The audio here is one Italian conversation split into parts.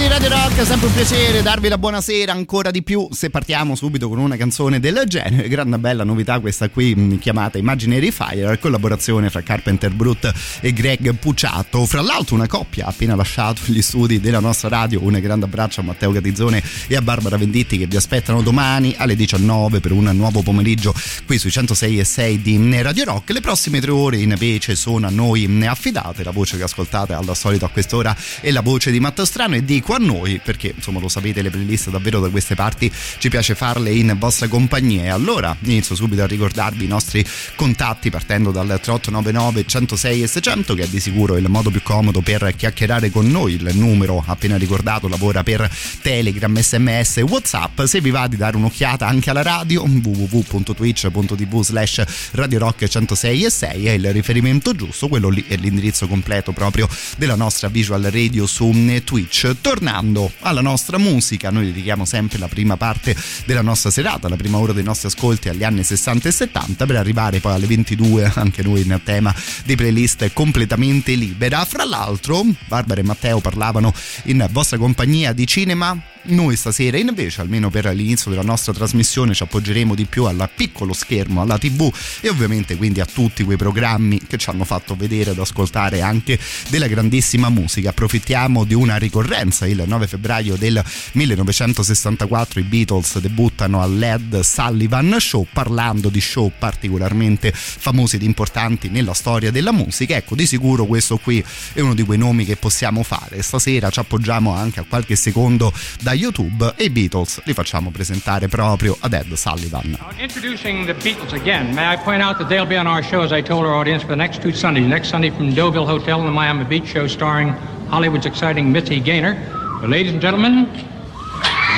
Di Radio Rock, è sempre un piacere darvi la buonasera ancora di più se partiamo subito con una canzone del genere. Grande bella novità questa qui mm, chiamata Imaginary Fire, collaborazione fra Carpenter Brut e Greg Puciato. Fra l'altro una coppia ha appena lasciato gli studi della nostra radio. Un grande abbraccio a Matteo Gatizzone e a Barbara Venditti che vi aspettano domani alle 19 per un nuovo pomeriggio qui sui 106 e 6 di Radio Rock. Le prossime tre ore invece sono a noi affidate. La voce che ascoltate alla solito a quest'ora è la voce di Matteo Strano e di qua noi perché insomma lo sapete le playlist davvero da queste parti ci piace farle in vostra compagnia. E allora inizio subito a ricordarvi i nostri contatti partendo dal 3899 106 e 600 che è di sicuro il modo più comodo per chiacchierare con noi. Il numero appena ricordato lavora per Telegram, SMS e Whatsapp. Se vi va di dare un'occhiata anche alla radio www.twitch.tv slash Radio Rock 106 e 6 è il riferimento giusto quello lì è l'indirizzo completo proprio della nostra visual radio su Twitch tornando alla nostra musica, noi dedichiamo sempre la prima parte della nostra serata, la prima ora dei nostri ascolti agli anni 60 e 70 per arrivare poi alle 22 anche noi in tema di playlist completamente libera. Fra l'altro, Barbara e Matteo parlavano in vostra compagnia di cinema noi stasera invece, almeno per l'inizio della nostra trasmissione, ci appoggeremo di più al piccolo schermo, alla tv e ovviamente quindi a tutti quei programmi che ci hanno fatto vedere ed ascoltare anche della grandissima musica. Approfittiamo di una ricorrenza, il 9 febbraio del 1964 i Beatles debuttano al LED Sullivan Show, parlando di show particolarmente famosi ed importanti nella storia della musica. Ecco, di sicuro questo qui è uno di quei nomi che possiamo fare. Stasera ci appoggiamo anche a qualche secondo da da YouTube e i Beatles li facciamo presentare proprio ad Ed Sullivan. Introducing the Beatles again, may I point out that they'll be on our show, as I told our audience, for the next two Sundays. Next Sunday from Deauville Hotel in the Miami Beach show starring Hollywood's exciting Mitzi Gaynor. But ladies and gentlemen,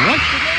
once again...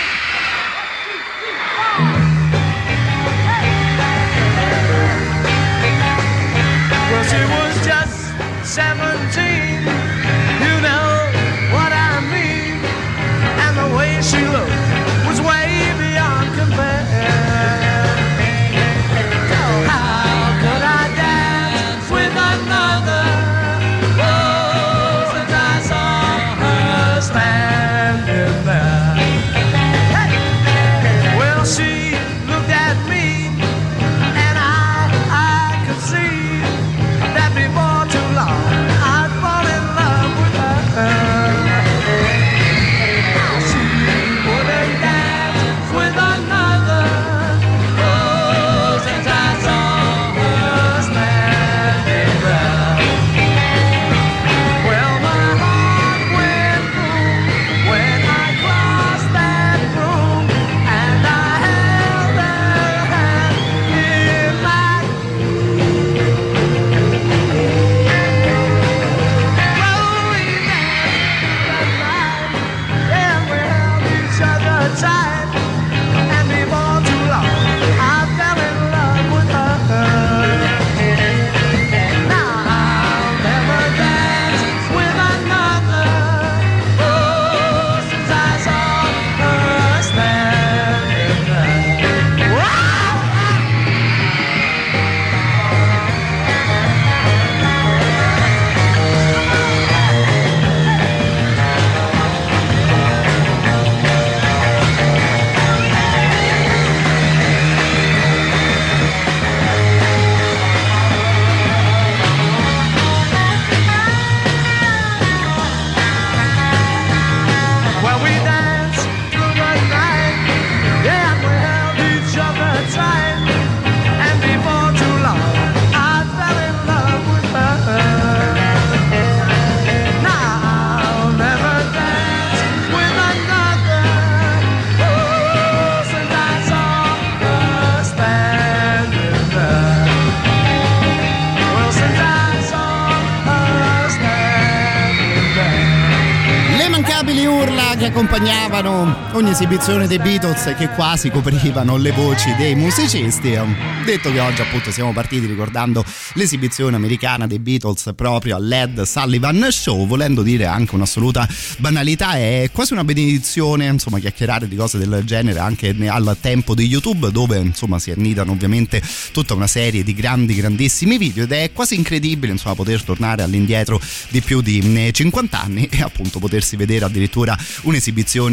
accompagnavano ogni esibizione dei Beatles che quasi coprivano le voci dei musicisti. Detto che oggi appunto siamo partiti ricordando l'esibizione americana dei Beatles proprio all'Ed Sullivan Show, volendo dire anche un'assoluta banalità, è quasi una benedizione, insomma, chiacchierare di cose del genere anche al tempo di YouTube dove insomma si annidano ovviamente tutta una serie di grandi grandissimi video ed è quasi incredibile insomma poter tornare all'indietro di più di 50 mm, anni e appunto potersi vedere addirittura un'esibizione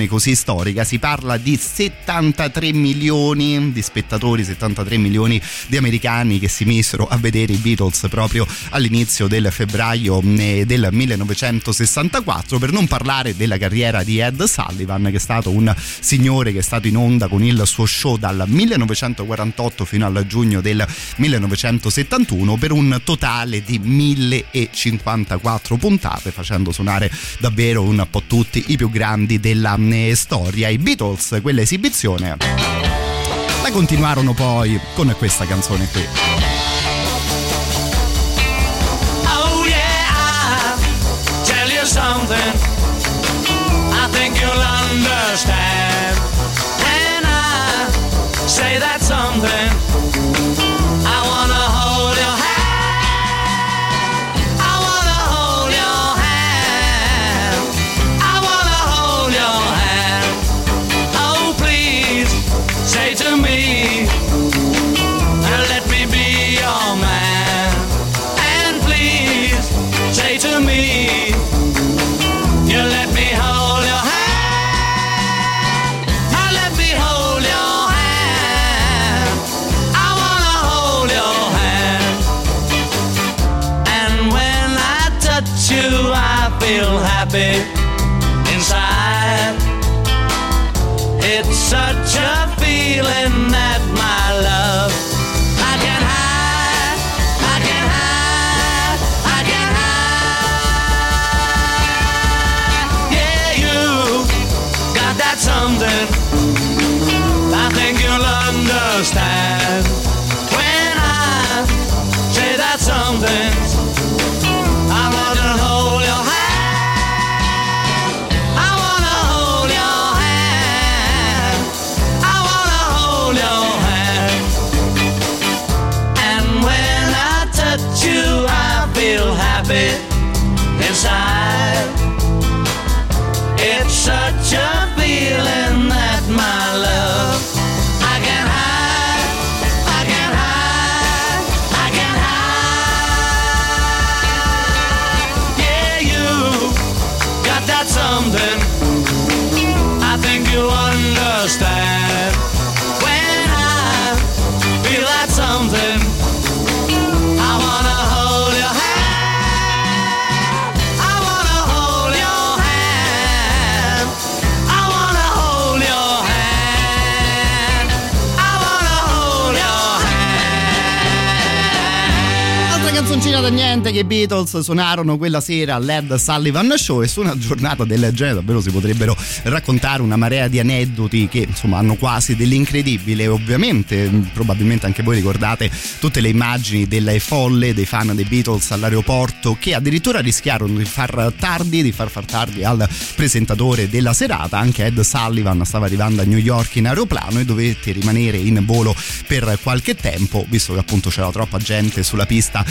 così storica. Si parla di 73 milioni di spettatori, 73 milioni di americani che si misero a vedere i Beatles proprio all'inizio del febbraio mm, del 1964, per non parlare della carriera di Ed Sullivan, che è stato un signore che è stato in onda con il suo show dal 1948 fino al giugno del 1971 per un totale di 1054 puntate, facendo suonare davvero un po' tutti i più grandi della mm, storia. I Beatles, quella esibizione, la continuarono poi con questa canzone qui. Oh something. I think you'll understand when I say that something. Da niente che i Beatles suonarono quella sera all'Ed Sullivan Show e su una giornata del genere davvero si potrebbero raccontare una marea di aneddoti che insomma hanno quasi dell'incredibile. Ovviamente probabilmente anche voi ricordate tutte le immagini delle folle dei fan dei Beatles all'aeroporto che addirittura rischiarono di far tardi di far far tardi al presentatore della serata. Anche Ed Sullivan stava arrivando a New York in aeroplano e dovette rimanere in volo per qualche tempo visto che appunto c'era troppa gente sulla pista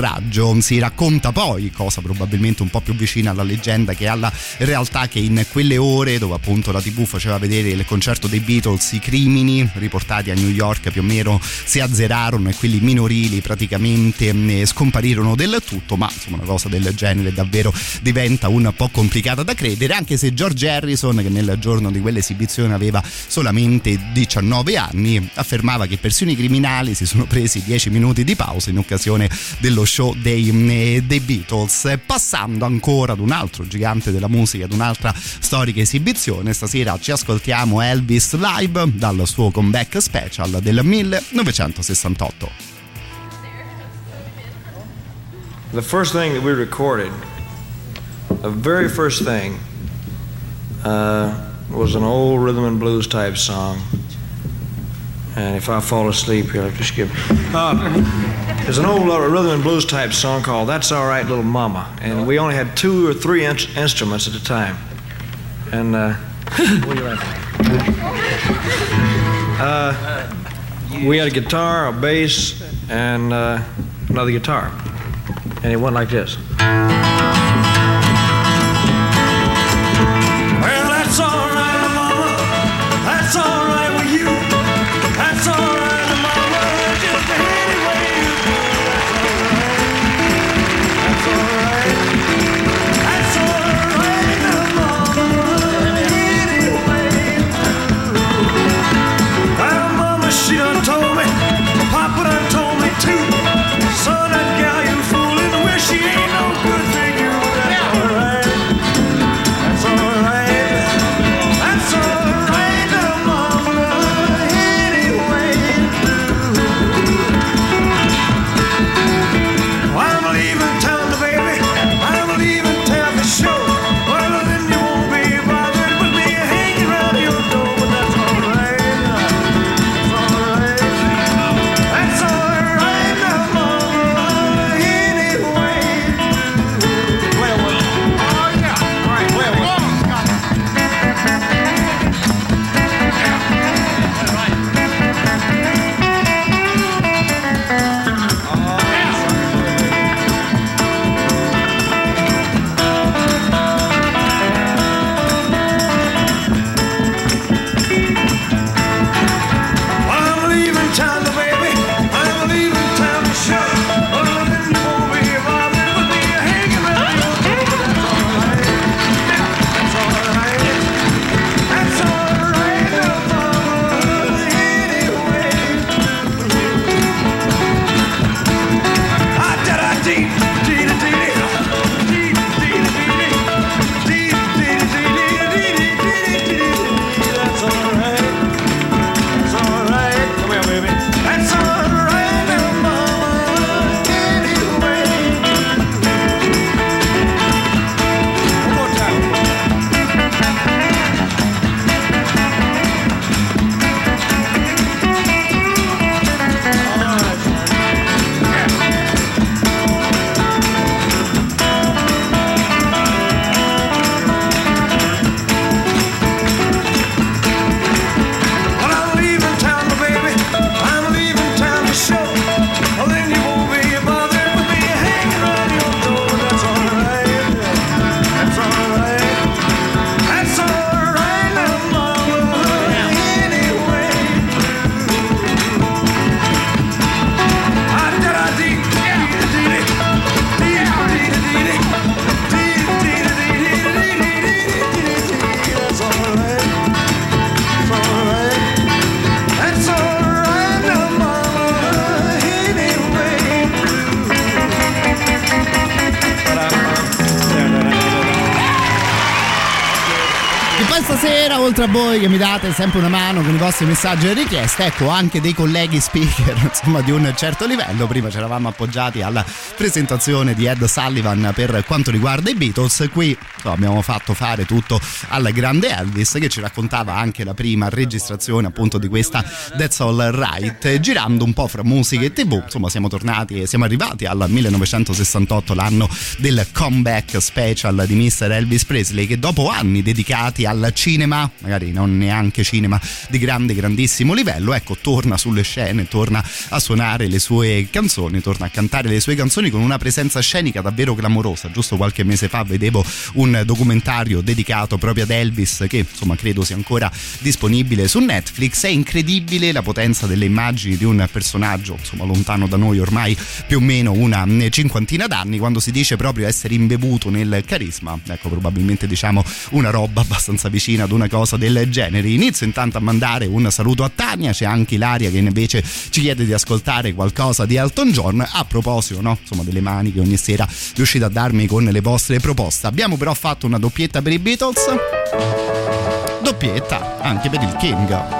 d'atterraggio. Si racconta poi, cosa probabilmente un po' più vicina alla leggenda che alla realtà, che in quelle ore dove appunto la TV faceva vedere il concerto dei Beatles, i crimini riportati a New York più o meno si azzerarono e quelli minorili praticamente eh, scomparirono del tutto, ma insomma una cosa del genere davvero diventa un po' complicata da credere, anche se George Harrison, che nel giorno di quell'esibizione aveva solamente 19 anni, affermava che persino i criminali si sono presi 10 minuti di pausa in occasione dello show dei, eh, dei Beatles. Passando ancora ad un altro gigante della musica, ad un'altra storica esibizione, stasera ci ascoltiamo Elvis live dal suo comeback special del 1968. The first thing that we recorded, the very first thing, uh, was an old rhythm and blues type song. And if I fall asleep here, just give. Uh, there's an old rhythm and blues type song called "That's All Right, Little Mama," and we only had two or three in- instruments at a time. And uh, uh, we had a guitar, a bass, and uh, another guitar. And it went like this. Oltre a voi che mi date sempre una mano con i vostri messaggi e richieste, ecco anche dei colleghi speaker, insomma, di un certo livello. Prima ci eravamo appoggiati alla presentazione di Ed Sullivan per quanto riguarda i Beatles. Qui insomma, abbiamo fatto fare tutto al grande Elvis che ci raccontava anche la prima registrazione appunto di questa That's All Right. Girando un po' fra musica e tv, insomma, siamo tornati e siamo arrivati al 1968, l'anno del comeback special di Mr. Elvis Presley, che dopo anni dedicati al cinema, magari non neanche cinema di grande, grandissimo livello, ecco, torna sulle scene, torna a suonare le sue canzoni, torna a cantare le sue canzoni con una presenza scenica davvero clamorosa. Giusto qualche mese fa vedevo documentario dedicato proprio ad Elvis che insomma credo sia ancora disponibile su Netflix. È incredibile la potenza delle immagini di un personaggio, insomma, lontano da noi ormai più o meno una cinquantina d'anni, quando si dice proprio essere imbevuto nel carisma. Ecco, probabilmente diciamo una roba abbastanza vicina ad una cosa del genere. Inizio intanto a mandare un saluto a Tania, c'è anche Ilaria che invece ci chiede di ascoltare qualcosa di Elton John. A proposito, no, insomma, delle mani che ogni sera riuscite a darmi con le vostre proposte. Abbiamo però fatto una doppietta per i Beatles. Doppietta anche per il King.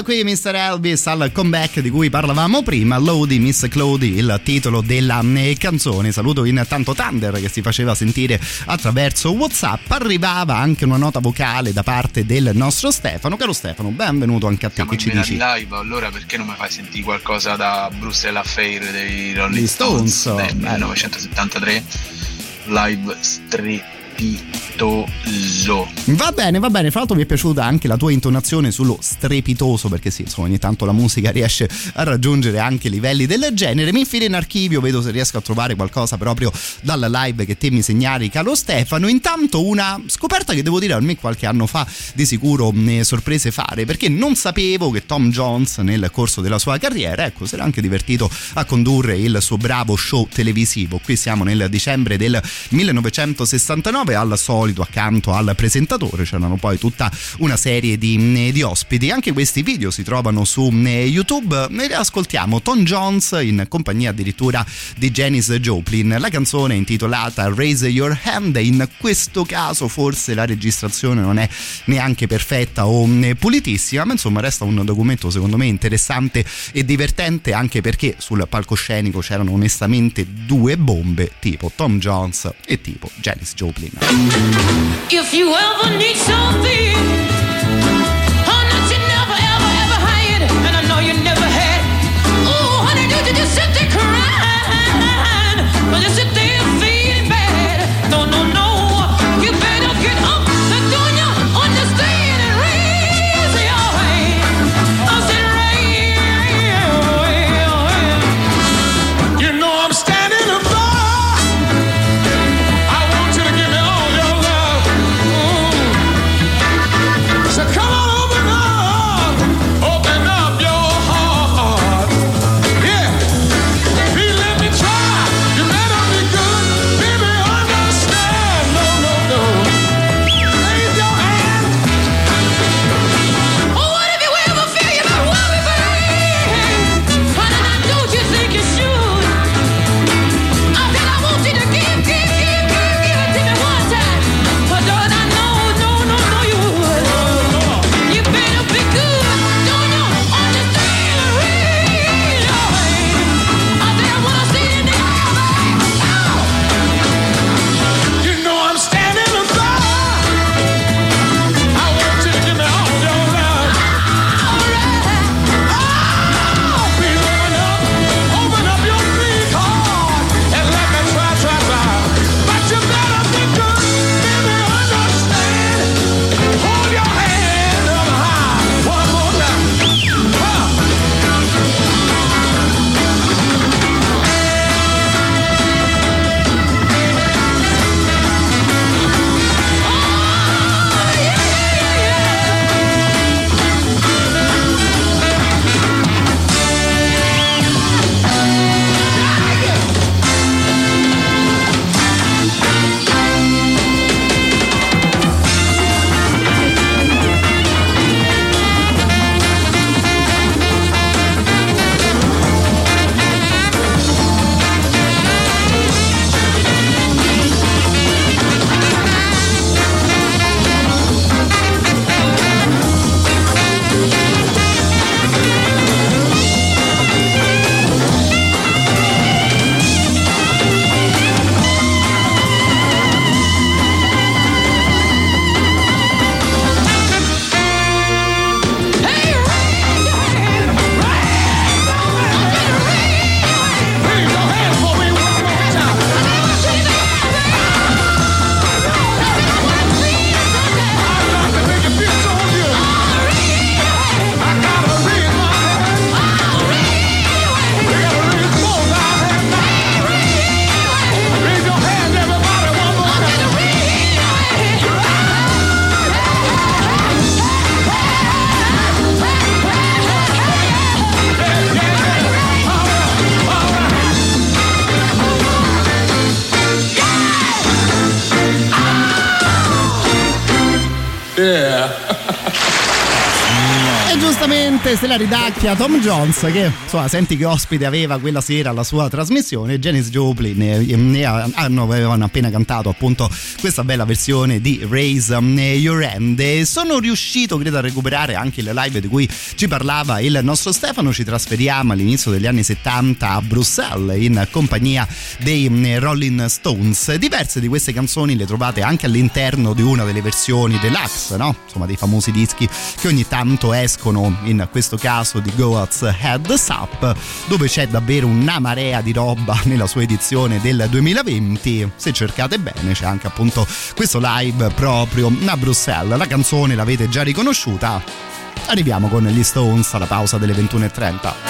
Questa qui Mr. Elvis al comeback di cui parlavamo prima, Lodi Miss Clody, il titolo della eh, canzone. Saluto intanto Thunder che si faceva sentire attraverso WhatsApp. Arrivava anche una nota vocale da parte del nostro Stefano. Caro Stefano, benvenuto anche a te. Siamo che ci dici? live, allora perché non mi fai sentire qualcosa da Bruce Affair dei Rolling Stones, Stones, del bello. 1973? Live strepitoso. Va bene, va bene. Fra l'altro mi è piaciuta anche la tua intonazione sullo strepitoso, perché sì, insomma, ogni tanto la musica riesce a raggiungere anche livelli del genere. Mi infilo in archivio, vedo se riesco a trovare qualcosa proprio dalla live che te mi segnali, caro Stefano. Intanto una scoperta che devo dire a me qualche anno fa di sicuro ne sorprese fare, perché non sapevo che Tom Jones nel corso della sua carriera, ecco, si era anche divertito a condurre il suo bravo show televisivo. Qui siamo nel dicembre del 1969, al solito accanto al presentatore c'erano poi tutta una serie di, di ospiti. Anche questi video si trovano su eh, YouTube. Ne ascoltiamo Tom Jones in compagnia addirittura di Janis Joplin. La canzone è intitolata Raise Your Hand. In questo caso forse la registrazione non è neanche perfetta o eh, pulitissima, ma insomma resta un documento secondo me interessante e divertente anche perché sul palcoscenico c'erano onestamente due bombe tipo Tom Jones e tipo Janis Joplin. If you ever need something, la ridacchia Tom Jones che insomma senti che ospite aveva quella sera alla sua trasmissione Janis Joplin ne, ne hanno, avevano appena cantato appunto questa bella versione di Raise Your Hand. Sono riuscito credo a recuperare anche le live di cui ci parlava il nostro Stefano. Ci trasferiamo all'inizio degli anni 70 a Bruxelles in compagnia dei Rolling Stones. Diverse di queste canzoni le trovate anche all'interno di una delle versioni deluxe no? insomma dei famosi dischi che ogni tanto escono in questo caso Goats Heads Up dove c'è davvero una marea di roba nella sua edizione del 2020 se cercate bene c'è anche appunto questo live proprio a Bruxelles. La canzone l'avete già riconosciuta? Arriviamo con gli Stones alla pausa delle 21.30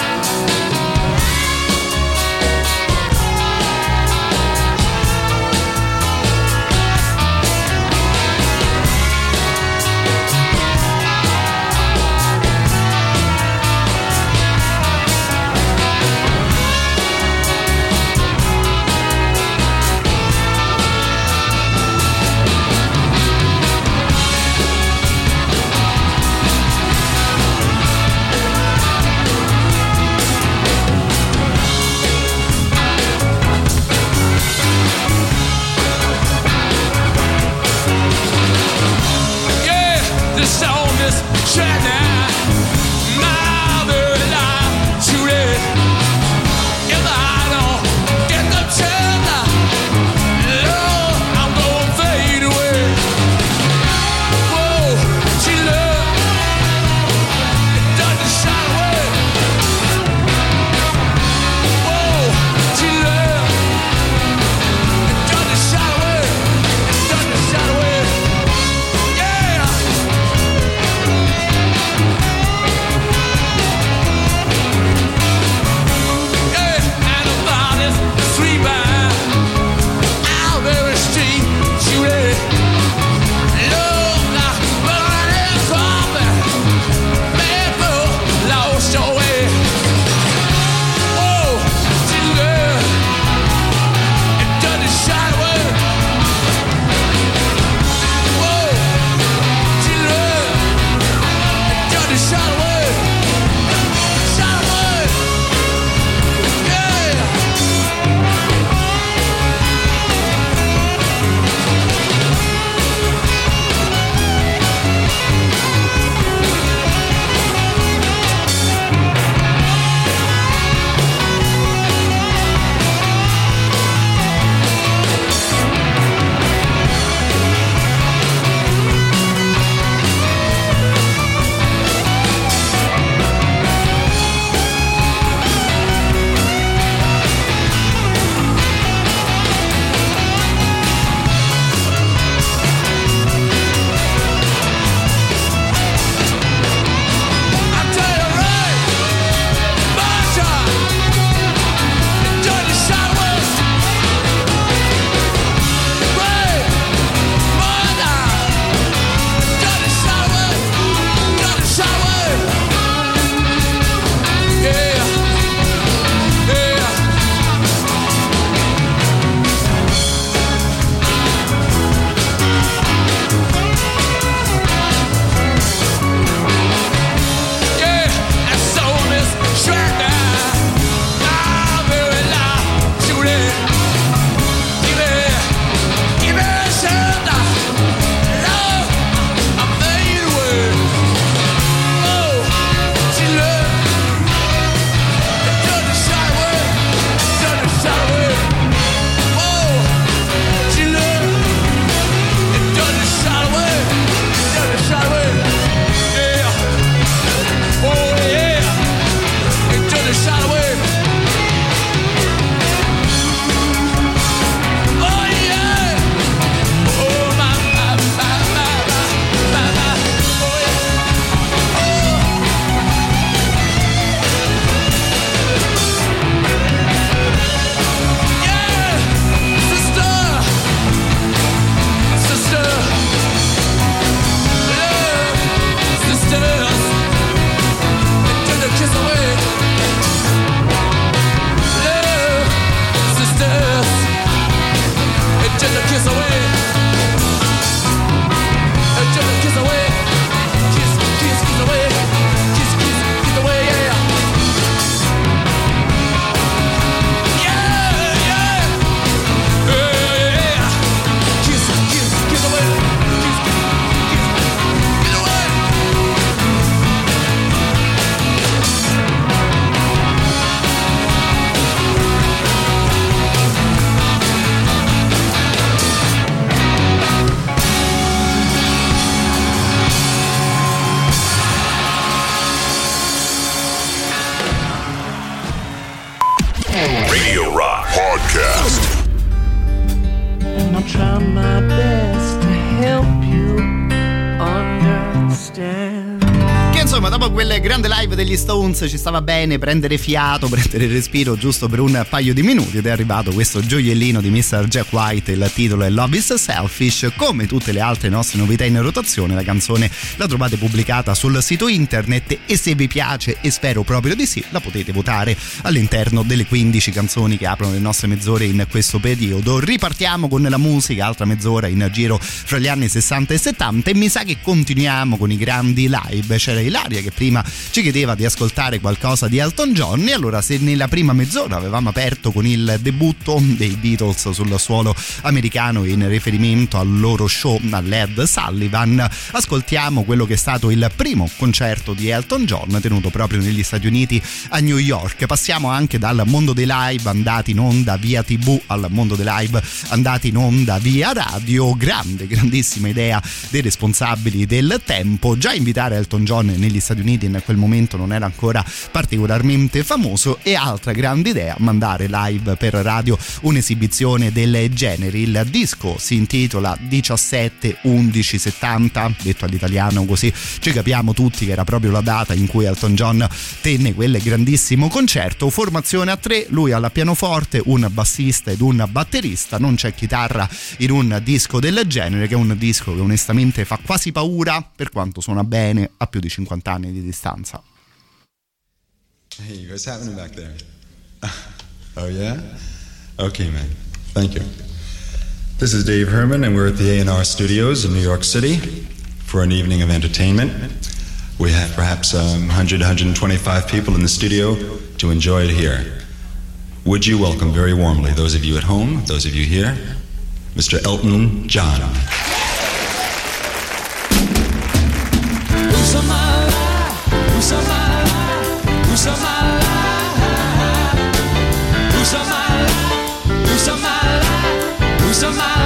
ci stava bene prendere fiato, prendere respiro giusto per un paio di minuti ed è arrivato questo gioiellino di Mr. Jack White, il titolo è Love is Selfish, come tutte le altre nostre novità in rotazione, la canzone la trovate pubblicata sul sito internet e se vi piace e spero proprio di sì, la potete votare all'interno delle 15 canzoni che aprono le nostre mezz'ore in questo periodo. Ripartiamo con la musica, altra mezz'ora in giro fra gli anni 60 e 70 e mi sa che continuiamo con i grandi live. C'era Ilaria che prima ci chiedeva di ascoltare qualcosa di Elton John e allora se nella prima mezz'ora avevamo aperto con il debutto dei Beatles sul suolo americano in riferimento al loro show all'Ed Sullivan, ascoltiamo quello che è stato il primo concerto di Elton John tenuto proprio negli Stati Uniti a New York. Passiamo anche dal mondo dei live andati in onda via TV al mondo dei live andati in onda via radio. Grande, grandissima idea dei responsabili del tempo. Già invitare Elton John negli Stati Uniti in quel momento non era ancora particolarmente famoso e altra grande idea mandare live per radio un'esibizione del genere. Il disco si intitola 17 11 70, detto all'italiano così ci capiamo tutti che era proprio la data in cui Elton John tenne quel grandissimo concerto. Formazione a tre, lui alla pianoforte, un bassista ed un batterista, non c'è chitarra in un disco del genere che è un disco che onestamente fa quasi paura per quanto suona bene a più di 50 anni di distanza. Hey, what's happening back there? Oh, yeah? Okay, man. Thank you. This is Dave Herman, and we're at the A&R Studios in New York City for an evening of entertainment. We have perhaps um, 100, 125 people in the studio to enjoy it here. Would you welcome very warmly those of you at home, those of you here, Mr. Elton John. Who's my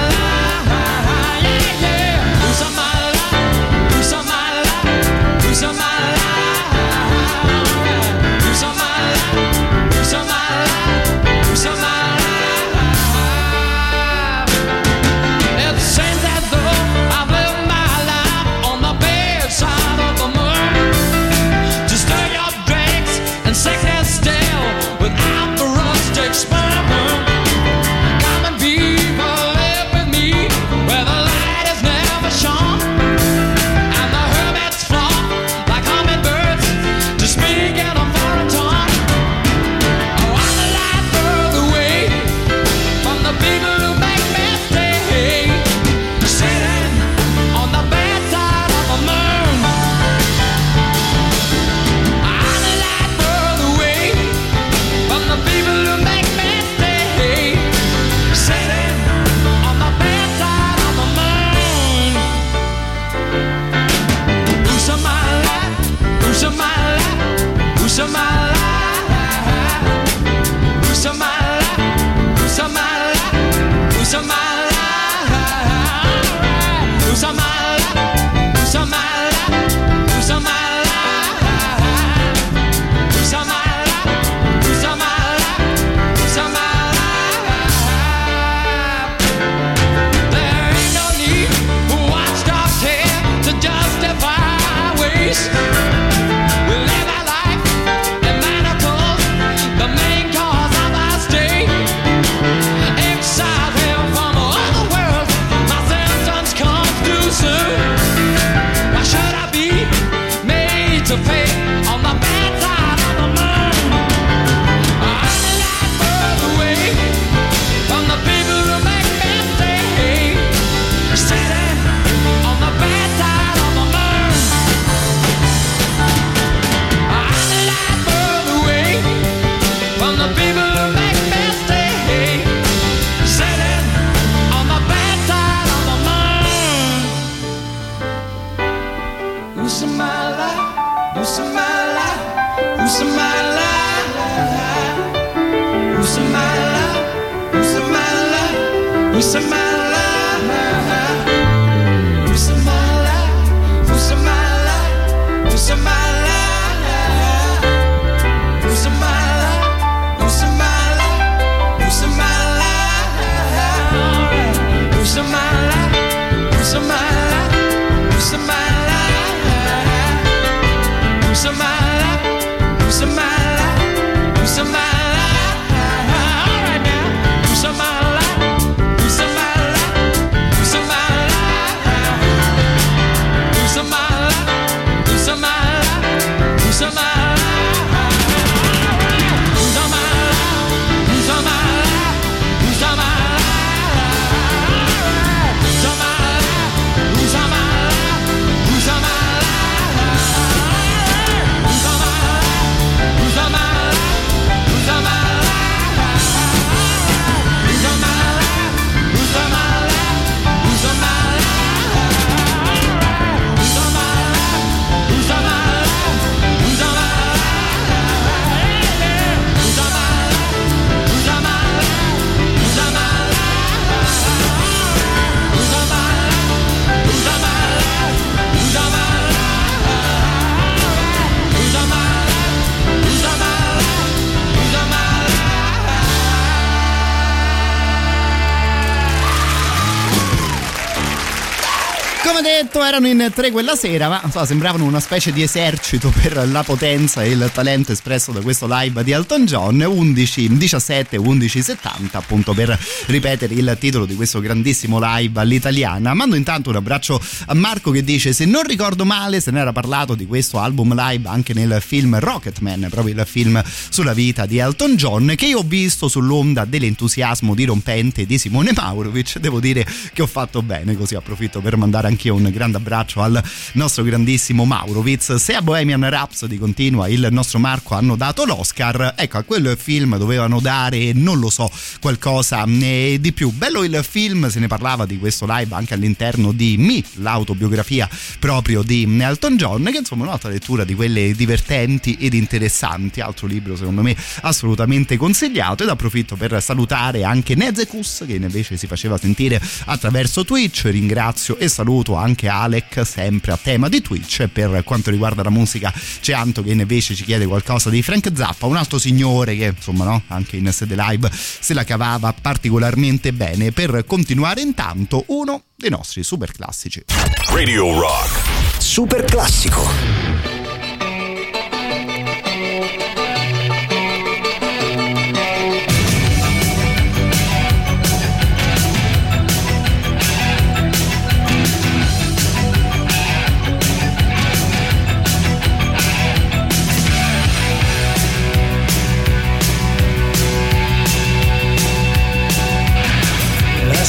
erano in tre quella sera, ma insomma, sembravano una specie di esercito per la potenza e il talento espresso da questo live di Elton John. 11, 17, 11, 70, appunto per ripetere il titolo di questo grandissimo live all'italiana. Mando intanto un abbraccio a Marco che dice: Se non ricordo male, se ne era parlato di questo album live anche nel film Rocketman, proprio il film sulla vita di Elton John, che io ho visto sull'onda dell'entusiasmo dirompente di Simone Maurovic. Devo dire che ho fatto bene, così approfitto per mandare anche un grande abbraccio al nostro grandissimo Maurovic. Se a Bohemian Rhapsody continua il nostro Marco hanno dato l'Oscar, ecco a quel film dovevano dare, non lo so, qualcosa eh, di più. Bello il film, se ne parlava di questo live anche all'interno di Me, l'autobiografia proprio di Elton John, che insomma è un'altra lettura di quelle divertenti ed interessanti. Altro libro secondo me assolutamente consigliato ed approfitto per salutare anche Nezecus che invece si faceva sentire attraverso Twitch. Ringrazio e saluto anche Alec sempre a tema di Twitch. Per quanto riguarda la musica c'è Anto che invece ci chiede qualcosa di Frank Zappa, un altro signore che insomma no, anche in sede live se la cavava particolarmente bene. Per continuare intanto uno dei nostri super classici. Radio Rock. Super classico.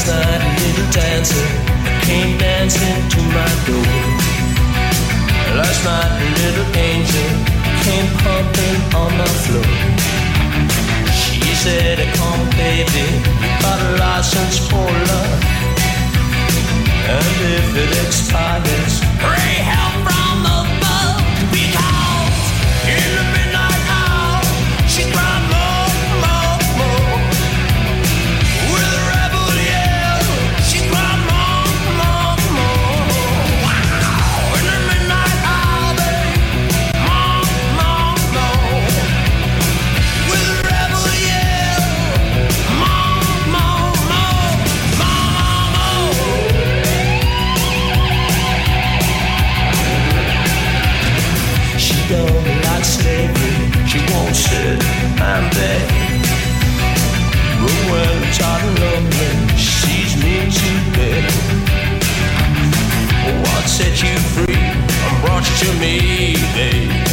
Last night a little dancer came dancing to my door. Last night a little angel came pumping on my floor. She said, "Come, baby, you got a license for love, and if it expires, pray help I'm dead. Well, Charlie Lovely, she's me to bed. What set you free? I'm brought to me, babe.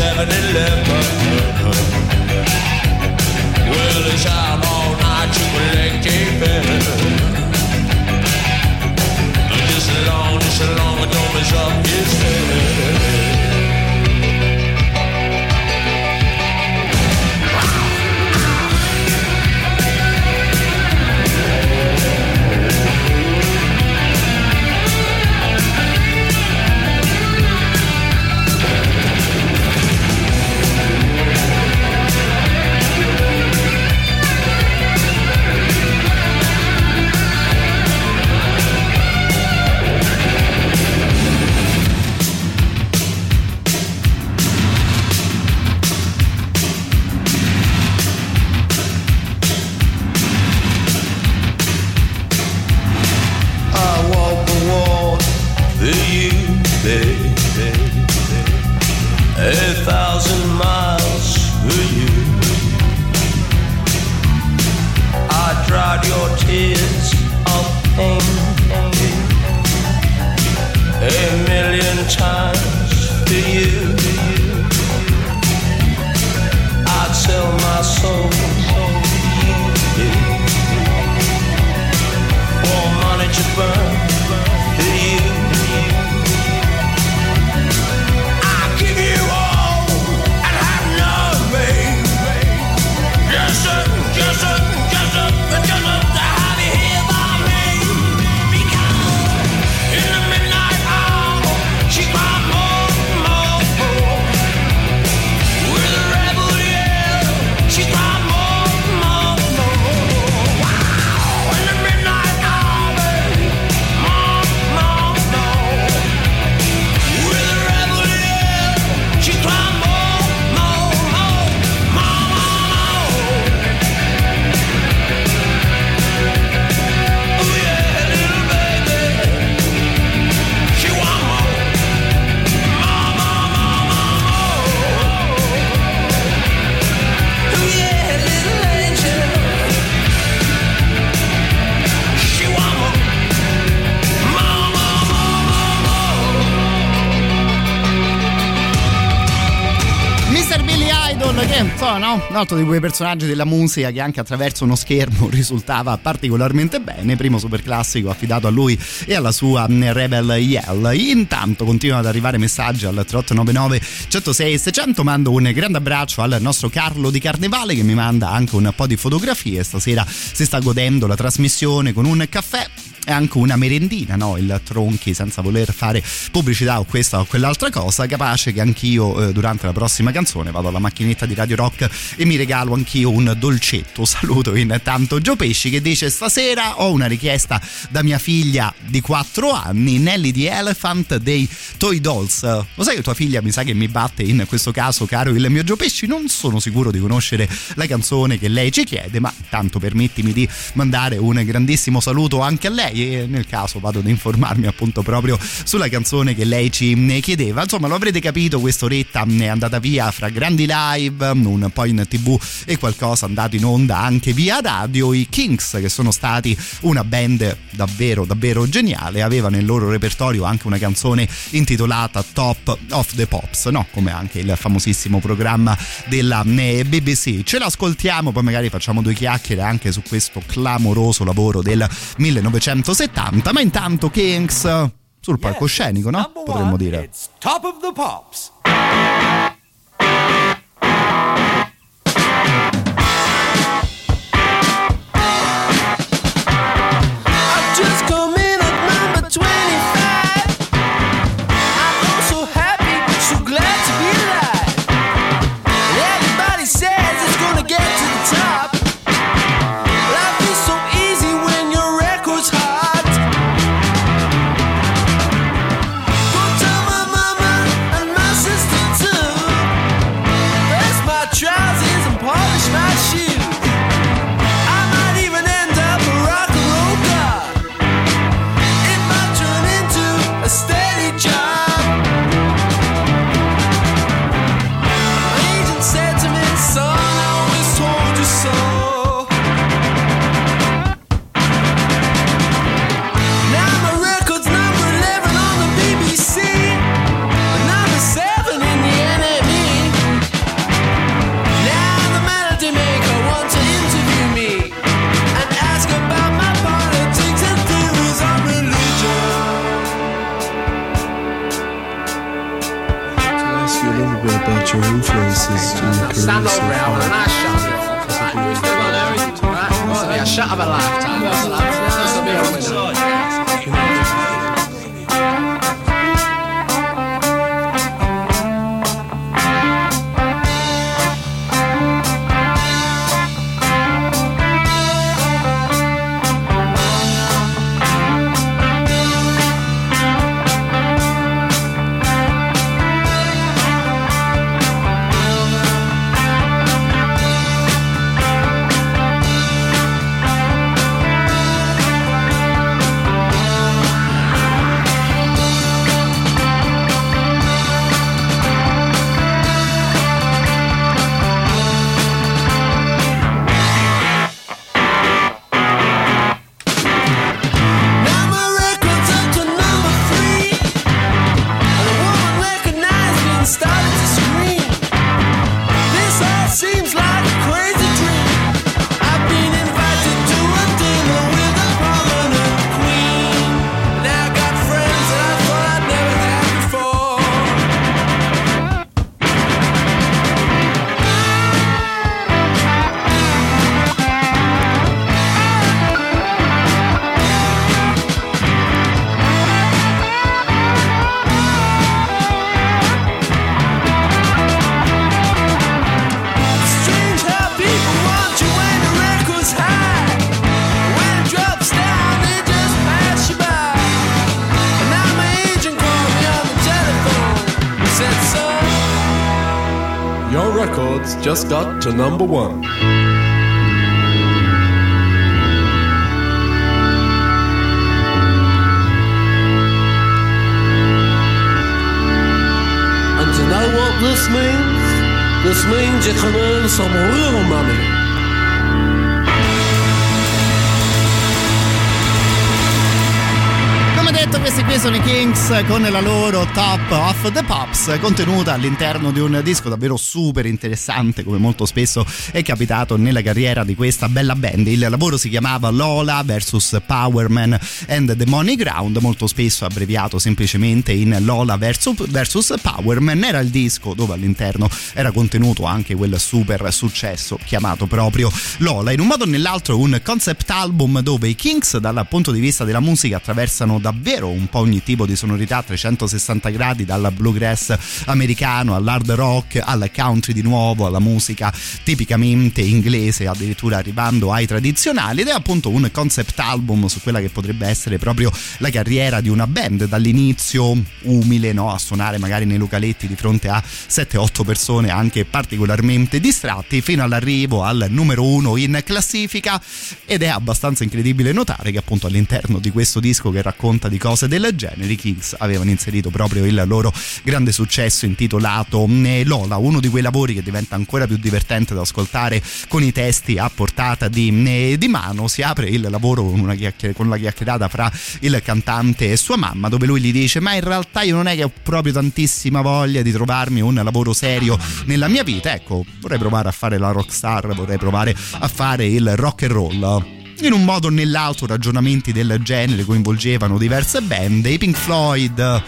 7-Eleven insomma, no? Un altro di quei personaggi della musica che anche attraverso uno schermo risultava particolarmente bene. Primo super classico affidato a lui e alla sua mm, Rebel Yell. Intanto continuano ad arrivare messaggi al 3899 106 600. Mando un grande abbraccio al nostro Carlo di Carnevale che mi manda anche un po' di fotografie. Stasera si sta godendo la trasmissione con un caffè e anche una merendina, no? Il Tronchi, senza voler fare pubblicità o questa o quell'altra cosa, capace che anch'io eh, durante la prossima canzone vado alla macchinetta di Radio Rock e mi regalo anch'io un dolcetto. Saluto intanto Gio Pesci che dice stasera ho una richiesta da mia figlia di 4 anni, Nelly di Elephant dei Toy Dolls. Lo sai che tua figlia mi sa che mi batte in questo caso, caro il mio Gio Pesci? Non sono sicuro di conoscere la canzone che lei ci chiede, ma tanto permettimi di mandare un grandissimo saluto anche a lei e nel caso vado ad informarmi appunto proprio sulla canzone che lei ci chiedeva. Insomma, lo avrete capito, quest'oretta è andata via fra grandi live, un po' in tv e qualcosa andato in onda anche via radio. I Kings, che sono stati una band davvero, davvero geniale, aveva nel loro repertorio anche una canzone intitolata Top of the Pops, no? Come anche il famosissimo programma della BBC. Ce l'ascoltiamo, poi magari facciamo due chiacchiere anche su questo clamoroso lavoro del 1970, ma intanto Kings sul palcoscenico, no? Potremmo dire. Top of the Pops. Stand so over here, far. having a nice shot. Right, who's still got there? Right, this will be a shot of a lifetime. Just got to number one. And to know what this means? This means you can earn some con la loro Top of the Pops, contenuta all'interno di un disco davvero super interessante, come molto spesso è capitato nella carriera di questa bella band. Il lavoro si chiamava Lola vs Powerman and the Money Ground, molto spesso abbreviato semplicemente in Lola vs, Powerman. Era il disco dove all'interno era contenuto anche quel super successo chiamato proprio Lola. In un modo o nell'altro un concept album dove i Kings dal punto di vista della musica attraversano davvero un po' ogni tipo di sonorità a 360 gradi dal bluegrass americano all'hard rock al country di nuovo alla musica tipicamente inglese addirittura arrivando ai tradizionali ed è appunto un concept album su quella che potrebbe essere proprio la carriera di una band dall'inizio umile no? a suonare magari nei localetti di fronte a 7-8 persone anche particolarmente distratti fino all'arrivo al numero uno in classifica ed è abbastanza incredibile notare che appunto all'interno di questo disco che racconta di cose del genere i Kings avevano inserito proprio il loro grande successo intitolato Lola uno di quei lavori che diventa ancora più divertente da ascoltare con i testi a portata di, di mano. Si apre il lavoro con, una con la chiacchierata fra il cantante e sua mamma dove lui gli dice ma in realtà io non è che ho proprio tantissima voglia di trovarmi un lavoro serio nella mia vita. Ecco vorrei provare a fare la rockstar vorrei provare a fare il rock and roll in un modo o nell'altro ragionamenti del genere coinvolgevano diverse band. I Pink Floyd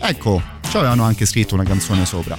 ecco ci avevano anche scritto una canzone sopra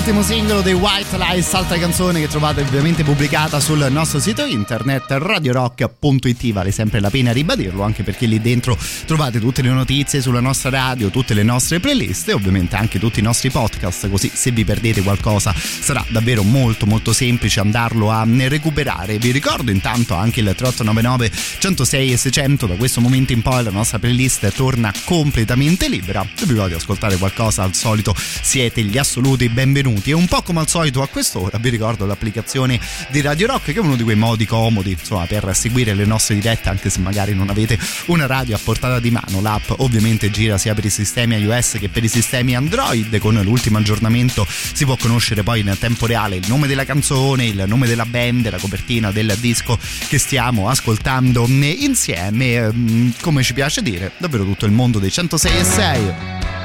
dall'ultimo singolo dei White Lies, altra canzone che trovate ovviamente pubblicata sul nostro sito internet radiorock.it, vale sempre la pena ribadirlo anche perché lì dentro trovate tutte le notizie sulla nostra radio, tutte le nostre playlist e ovviamente anche tutti i nostri podcast, così se vi perdete qualcosa sarà davvero molto molto semplice andarlo a recuperare. Vi ricordo intanto anche il 3899 106 e 600, da questo momento in poi la nostra playlist torna completamente libera. Se vi voglio ascoltare qualcosa al solito siete gli assoluti benvenuti e un po' come al solito a quest'ora vi ricordo l'applicazione di Radio Rock che è uno di quei modi comodi insomma per seguire le nostre dirette anche se magari non avete una radio a portata di mano. L'app ovviamente gira sia per i sistemi iOS che per i sistemi Android con l'ultimo aggiornamento si può conoscere poi in tempo reale il nome della canzone il nome della band la copertina del disco che stiamo ascoltando insieme. Ehm, come ci piace dire davvero tutto il mondo dei 106 e 6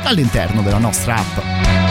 all'interno della nostra app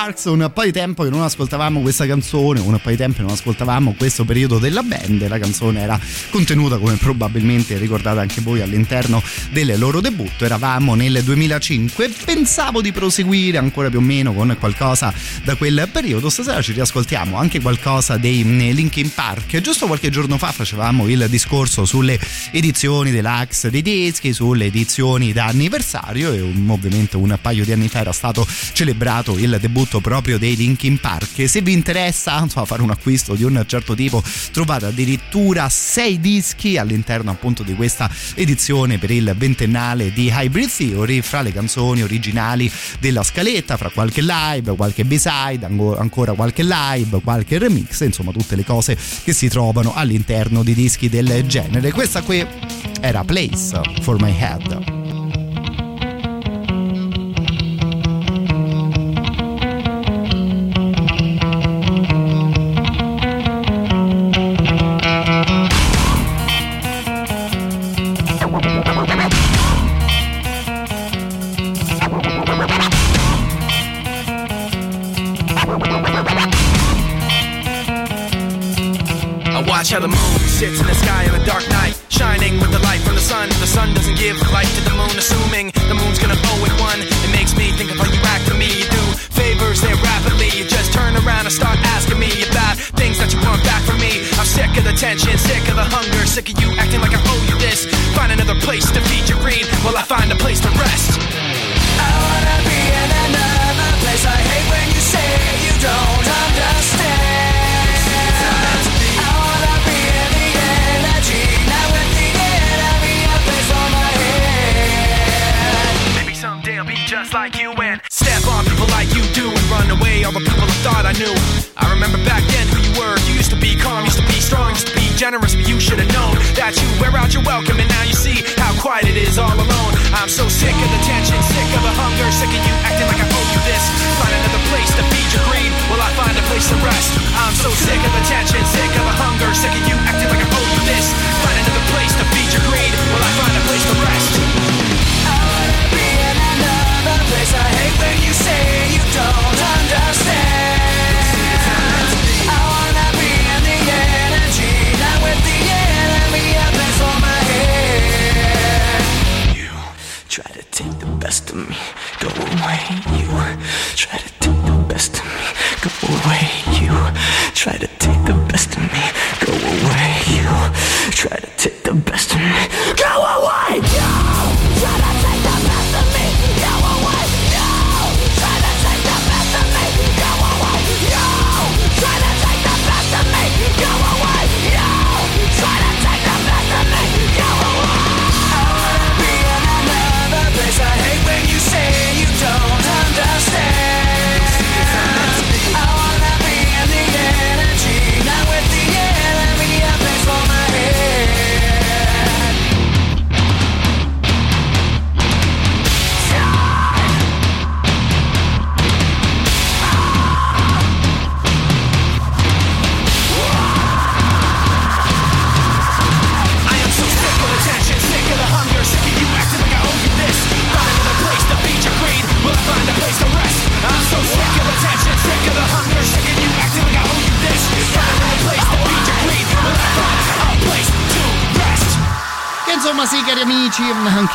Sparks, un po' di tempo che non ascoltavamo questa canzone, un po' di tempo che non ascoltavamo questo periodo della band, la canzone era contenuta come probabilmente ricordate anche voi all'interno del loro debutto, eravamo nel 2005, pensavo di proseguire ancora più o meno con qualcosa da quel periodo, stasera ci riascoltiamo anche qualcosa dei mm, Linkin Park, giusto qualche giorno fa facevamo il discorso sulle edizioni deluxe dei dischi, sulle edizioni da anniversario e um, ovviamente un paio di anni fa era stato celebrato il debutto proprio dei Linkin Park. Se vi interessa insomma, fare un acquisto di un certo tipo, trovate addirittura sei dischi all'interno appunto di questa edizione per il ventennale di Hybrid Theory, fra le canzoni originali della scaletta, fra qualche live, qualche B-side, ancora qualche live, qualche remix, insomma tutte le cose che si trovano all'interno di dischi del genere. Questa qui era Place for My Head. Sick of the hunger, sick of you acting like I owe you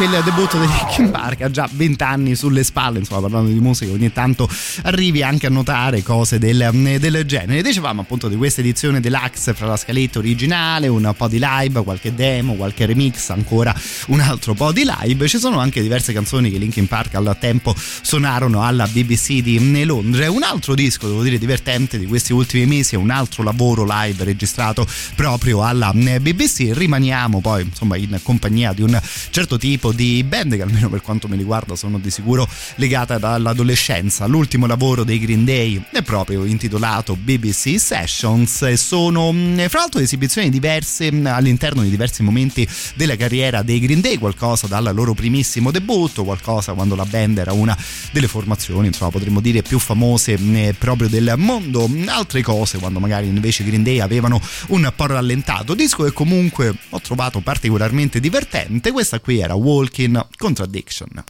il debutto di Park ha già 20 anni sulle spalle, insomma parlando di musica ogni tanto arrivi anche a notare cose del, del genere. Dicevamo appunto di questa edizione deluxe fra la scaletta originale, un po' di live, qualche demo, qualche remix, ancora un altro po' di live. Ci sono anche diverse canzoni che Linkin Park al tempo suonarono alla BBC di Londra. Un altro disco, devo dire, divertente di questi ultimi mesi è un altro lavoro live registrato proprio alla BBC. Rimaniamo poi insomma in compagnia di un certo tipo di band che almeno per quanto mi riguarda sono di sicuro legate dall'adolescenza. L'ultimo lavoro dei Green Day è proprio intitolato BBC Sessions sono mh, fra l'altro esibizioni diverse mh, all'interno di diversi momenti della carriera dei Green Day, qualcosa dal loro primissimo debutto, qualcosa quando la band era una delle formazioni, insomma, potremmo dire più famose mh, proprio del mondo, altre cose quando magari invece i Green Day avevano un po' rallentato. Disco che comunque ho trovato particolarmente divertente, questa qui era Walking Contradiction.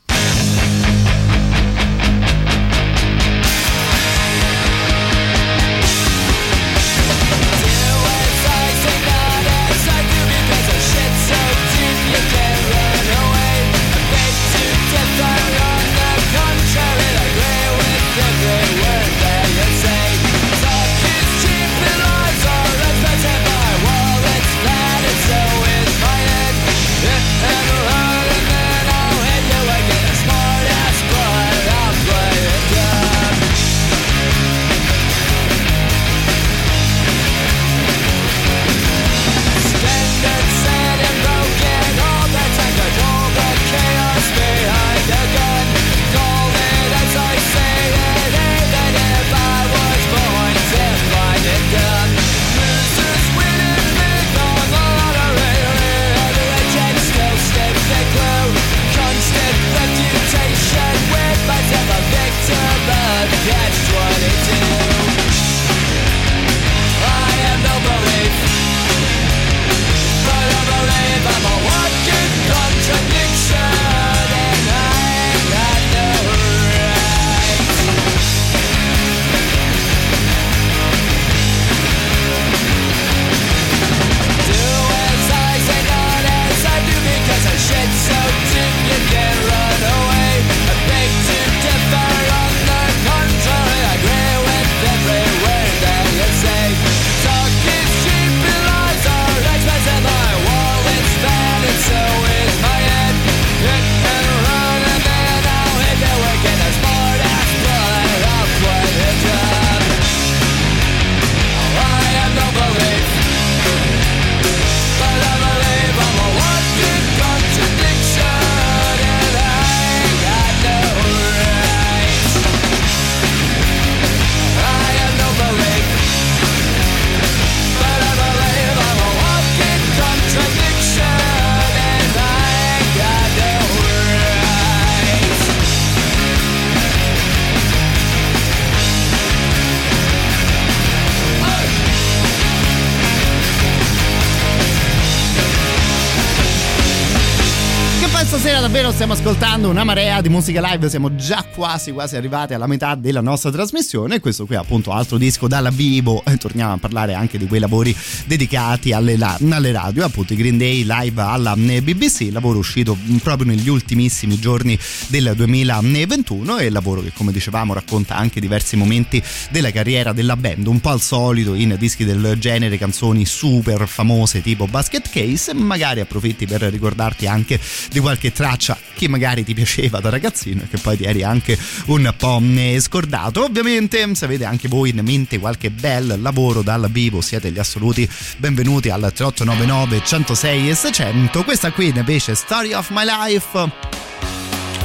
Stiamo ascoltando una marea di musica live, siamo già quasi quasi arrivati alla metà della nostra trasmissione. Questo qui è appunto altro disco dalla vivo. E torniamo a parlare anche di quei lavori dedicati alle, alle radio, appunto i Green Day live alla eh, BBC, lavoro uscito proprio negli ultimissimi giorni del 2021 e lavoro che come dicevamo racconta anche diversi momenti della carriera della band, un po' al solito in dischi del genere, canzoni super famose tipo Basket Case, magari approfitti per ricordarti anche di qualche traccia che magari ti piaceva da ragazzino e che poi ti eri anche un po' scordato. Ovviamente, se avete anche voi in mente qualche bel lavoro dal vivo, siete gli assoluti benvenuti al 3899 106 e 600. Questa qui invece è Story of My Life.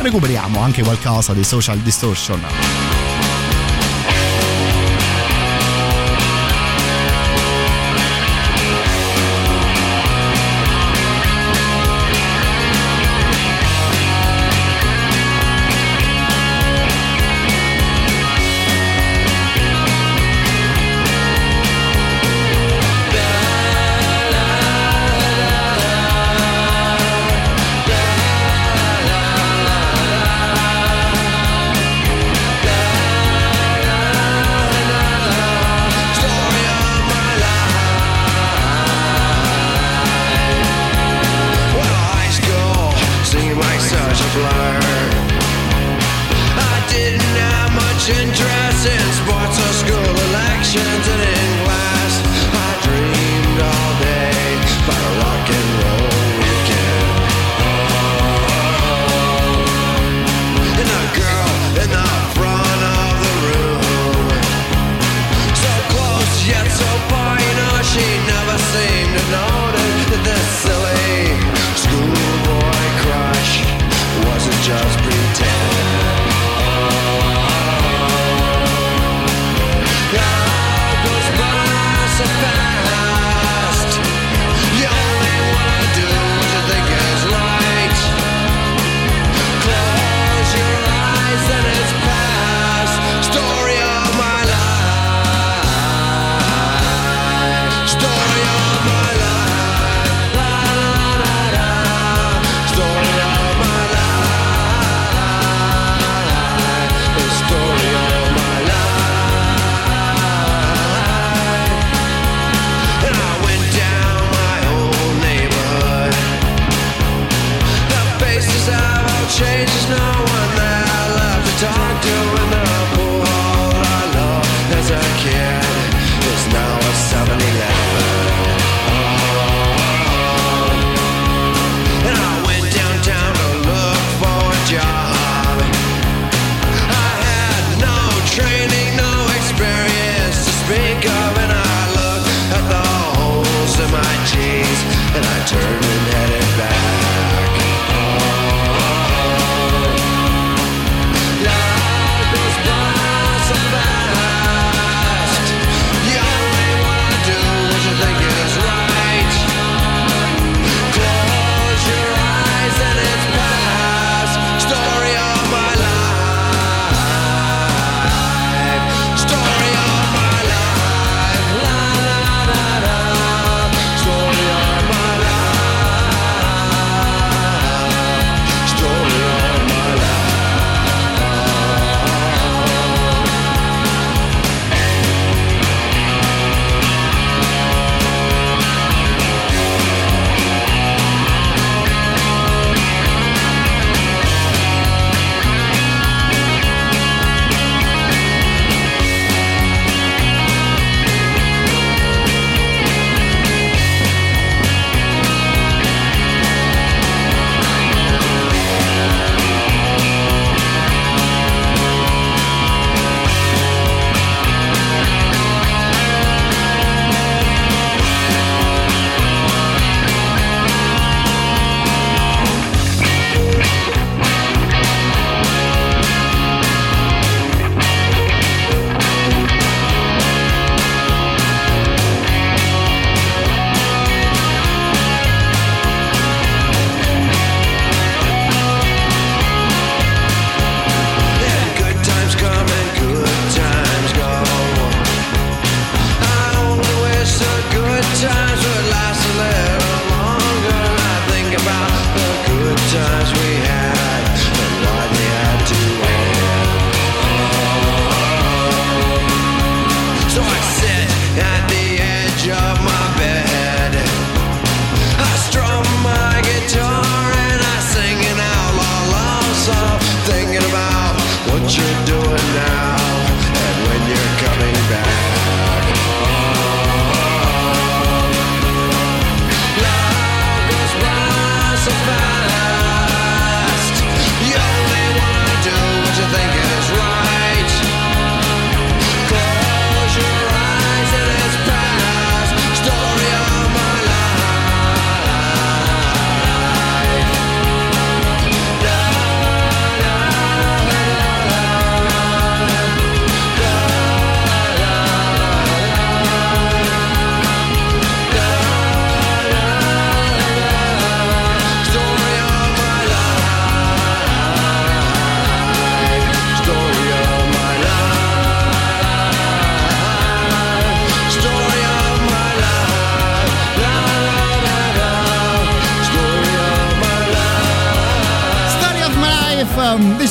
Recuperiamo anche qualcosa di Social Distortion.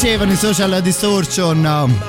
Dicevano i social distortion.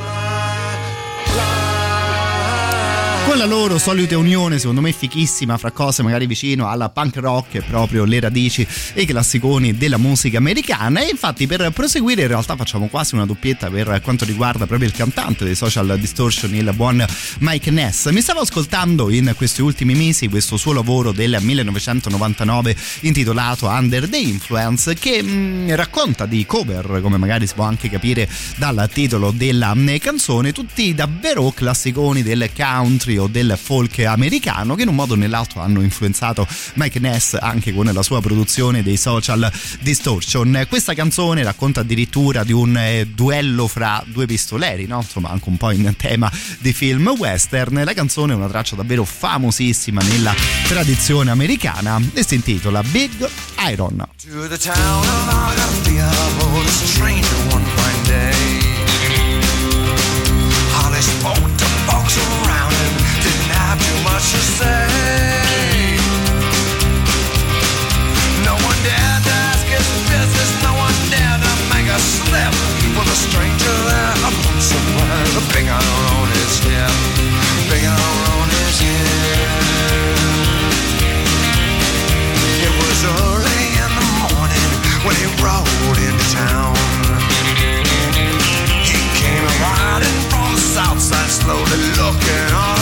La loro solita unione, secondo me fichissima, fra cose magari vicino alla punk rock proprio le radici e i classiconi della musica americana. E infatti, per proseguire, in realtà facciamo quasi una doppietta per quanto riguarda proprio il cantante dei social distortion, il buon Mike Ness. Mi stavo ascoltando in questi ultimi mesi questo suo lavoro del 1999 intitolato Under the Influence, che mh, racconta di cover, come magari si può anche capire dal titolo della mh, canzone, tutti davvero classiconi del country o del folk americano che in un modo o nell'altro hanno influenzato Mike Ness anche con la sua produzione dei social distortion. Questa canzone racconta addirittura di un eh, duello fra due pistoleri, no? insomma anche un po' in tema di film western. La canzone è una traccia davvero famosissima nella tradizione americana e si intitola Big Iron. To the town of Argentine somewhere, a big iron on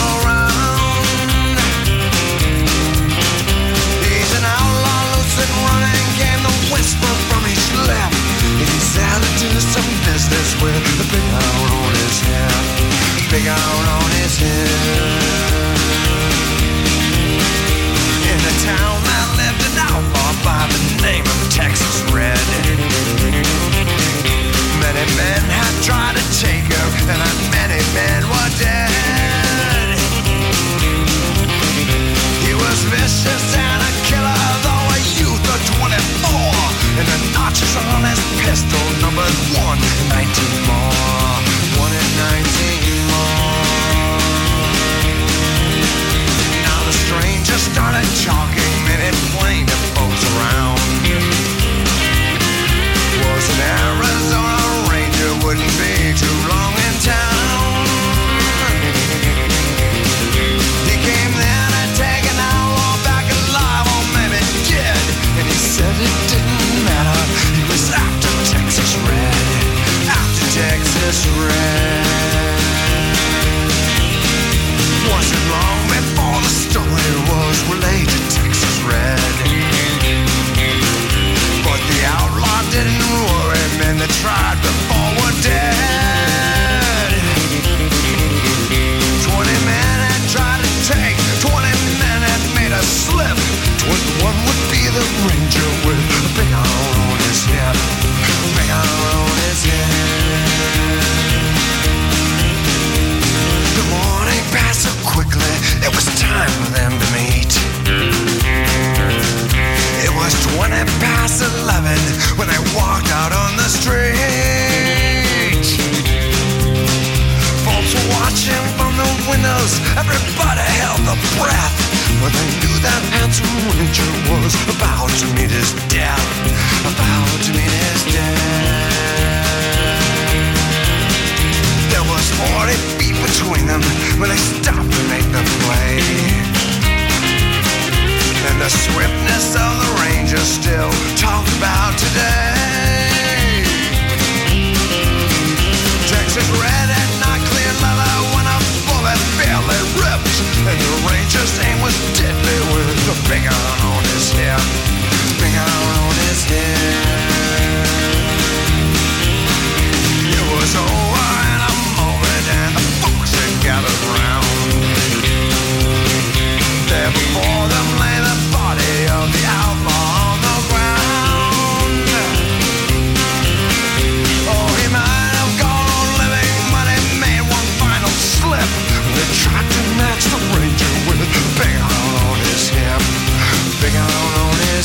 He's out to do some business with big iron on his head. Big iron on his head. In a town lived an outlaw by the name of Texas Red. Many men had tried to take her, and many men were dead. 24. And the notches on his pistol one and 19 more. One and 19 more. Now the stranger started talking, made it plain to folks around. Was an Arizona Texas Wasn't long before the story was relayed windows, everybody held their breath. But they knew that handsome ranger was about to meet his death. About to meet his death. There was 40 feet between them when they stopped to make the play. And the swiftness of the ranger still talked about today. Texas red and not clear leather when a bullet barely ripped. And the ranger's aim was deadly with a iron on his. Big iron on his head. It was over in a moment and the folks had gathered round. There before them lay the body of the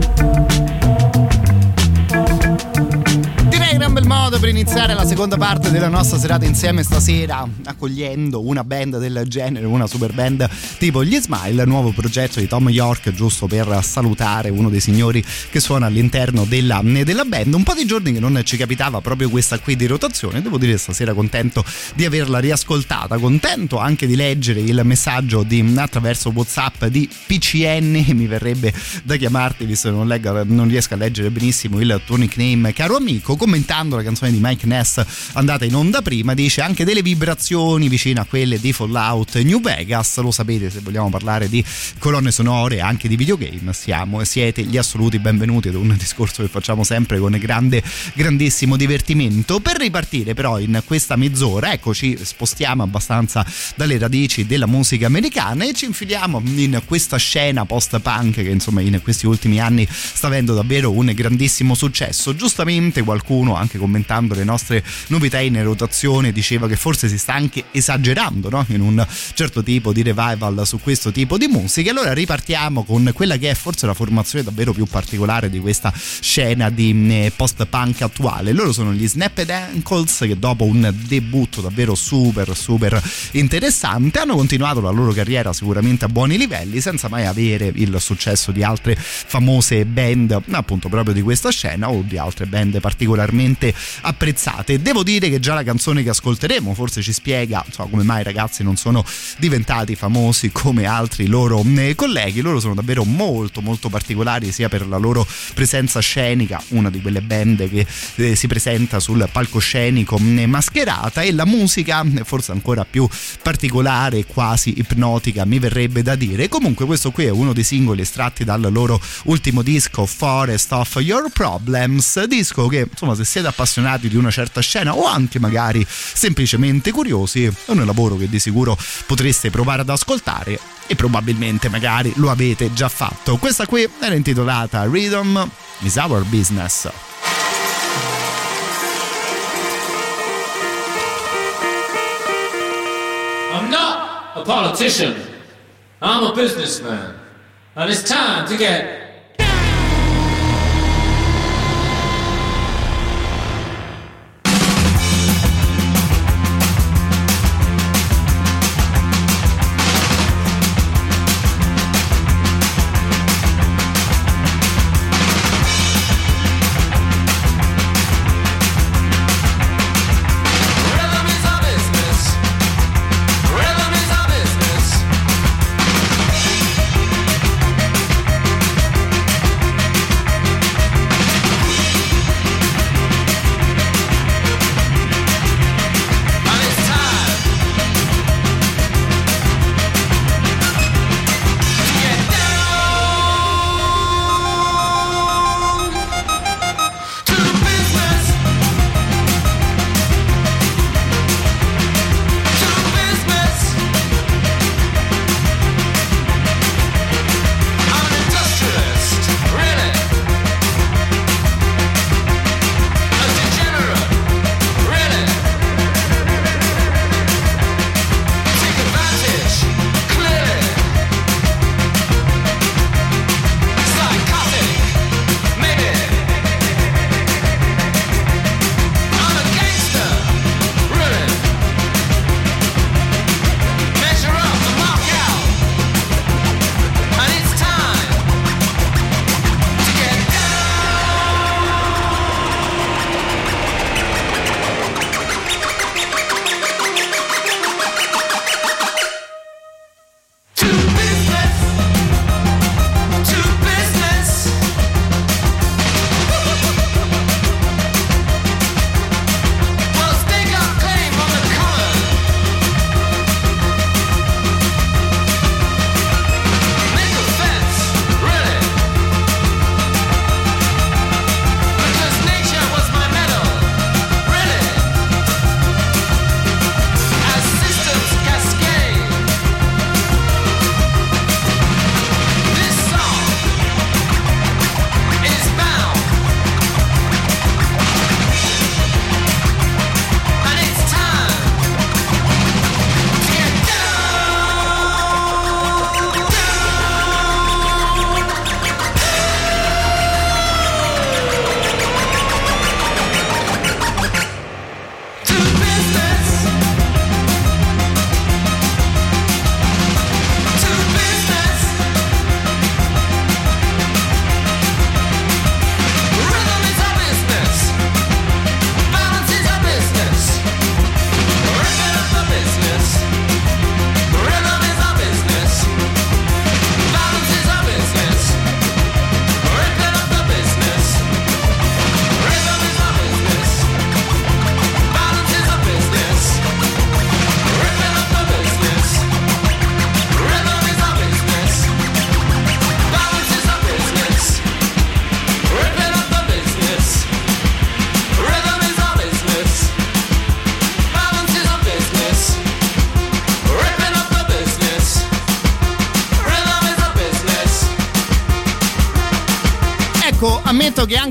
Thank you. Per iniziare la seconda parte della nostra serata insieme stasera, accogliendo una band del genere, una super band tipo gli Smile, nuovo progetto di Tom York, giusto per salutare uno dei signori che suona all'interno della, della band. Un po' di giorni che non ci capitava proprio questa qui di rotazione, devo dire stasera contento di averla riascoltata, contento anche di leggere il messaggio di, attraverso WhatsApp di PCN, mi verrebbe da chiamarti visto che non, leggo, non riesco a leggere benissimo il tuo nickname, caro amico, commentando la canzone di Mike Ness andata in onda prima, dice anche delle vibrazioni vicine a quelle di Fallout New Vegas, lo sapete se vogliamo parlare di colonne sonore anche di videogame, siamo e siete gli assoluti benvenuti ad un discorso che facciamo sempre con grande, grandissimo divertimento. Per ripartire però in questa mezz'ora, ecco ci spostiamo abbastanza dalle radici della musica americana e ci infiliamo in questa scena post-punk che insomma in questi ultimi anni sta avendo davvero un grandissimo successo. Giustamente qualcuno, anche commentando le nostre novità in rotazione, diceva che forse si sta anche esagerando no? in un certo tipo di revival su questo tipo di musica. Allora ripartiamo con quella che è forse la formazione davvero più particolare di questa scena di eh, post-punk attuale. Loro sono gli Snapped Ankles che dopo un debutto davvero super super interessante hanno continuato la loro carriera sicuramente a buoni livelli senza mai avere il successo di altre famose band appunto proprio di questa scena o di altre band particolarmente apprezzate. Devo dire che già la canzone che ascolteremo forse ci spiega insomma, come mai i ragazzi non sono diventati famosi come altri loro eh, colleghi. Loro sono davvero molto molto particolari sia per la loro presenza scenica, una di quelle band che eh, si presenta sul palcoscenico eh, mascherata e la musica forse ancora più particolare, quasi ipnotica mi verrebbe da dire. Comunque questo qui è uno dei singoli estratti dal loro ultimo disco Forest of Your Problems, disco che insomma se siete appassionati di una certa scena o anche magari semplicemente curiosi è un lavoro che di sicuro potreste provare ad ascoltare e probabilmente magari lo avete già fatto. Questa qui era intitolata Rhythm is Our Business. I'm not a politician. I'm a businessman. And it's time to get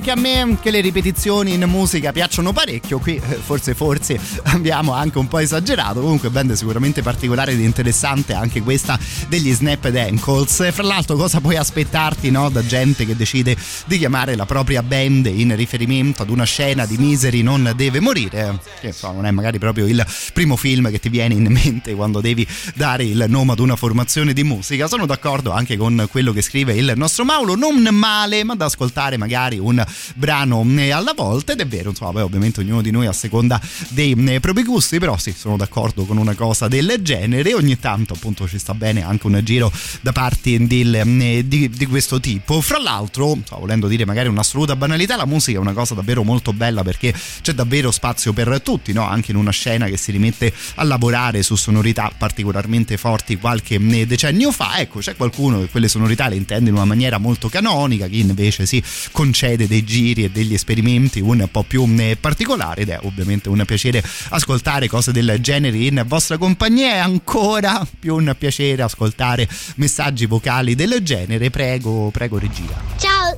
anche a me che le ripetizioni in musica piacciono parecchio, qui eh, forse forse abbiamo anche un po' esagerato, comunque band sicuramente particolare ed interessante anche questa degli Snapped Ankles. Fra l'altro cosa puoi aspettarti no, da gente che decide di chiamare la propria band in riferimento ad una scena di Misery non deve morire, che insomma non è magari proprio il primo film che ti viene in mente quando devi dare il nome ad una formazione di musica. Sono d'accordo anche con quello che scrive il nostro Mauro, non male, ma da ascoltare magari un brano eh, alla volta ed è vero, insomma, poi ovviamente ognuno di noi a seconda dei eh, propri gusti, però sì, sono d'accordo con una cosa del genere, ogni tanto appunto ci sta bene anche un giro da parti del, eh, di, di questo tipo. Fra l'altro, insomma, volendo dire magari un'assoluta banalità, la musica è una cosa davvero molto bella perché c'è davvero spazio per tutti, no? anche in una scena che si rimette a lavorare su sonorità particolarmente forti qualche decennio fa, ecco c'è qualcuno che quelle sonorità le intende in una maniera molto canonica, chi invece si concede dei giri e degli esperimenti un po' più eh, particolari ed è ovviamente un piacere ascoltare cose del genere in vostra compagnia e ancora più un piacere ascoltare messaggi vocali del genere, prego, prego regia. Ciao,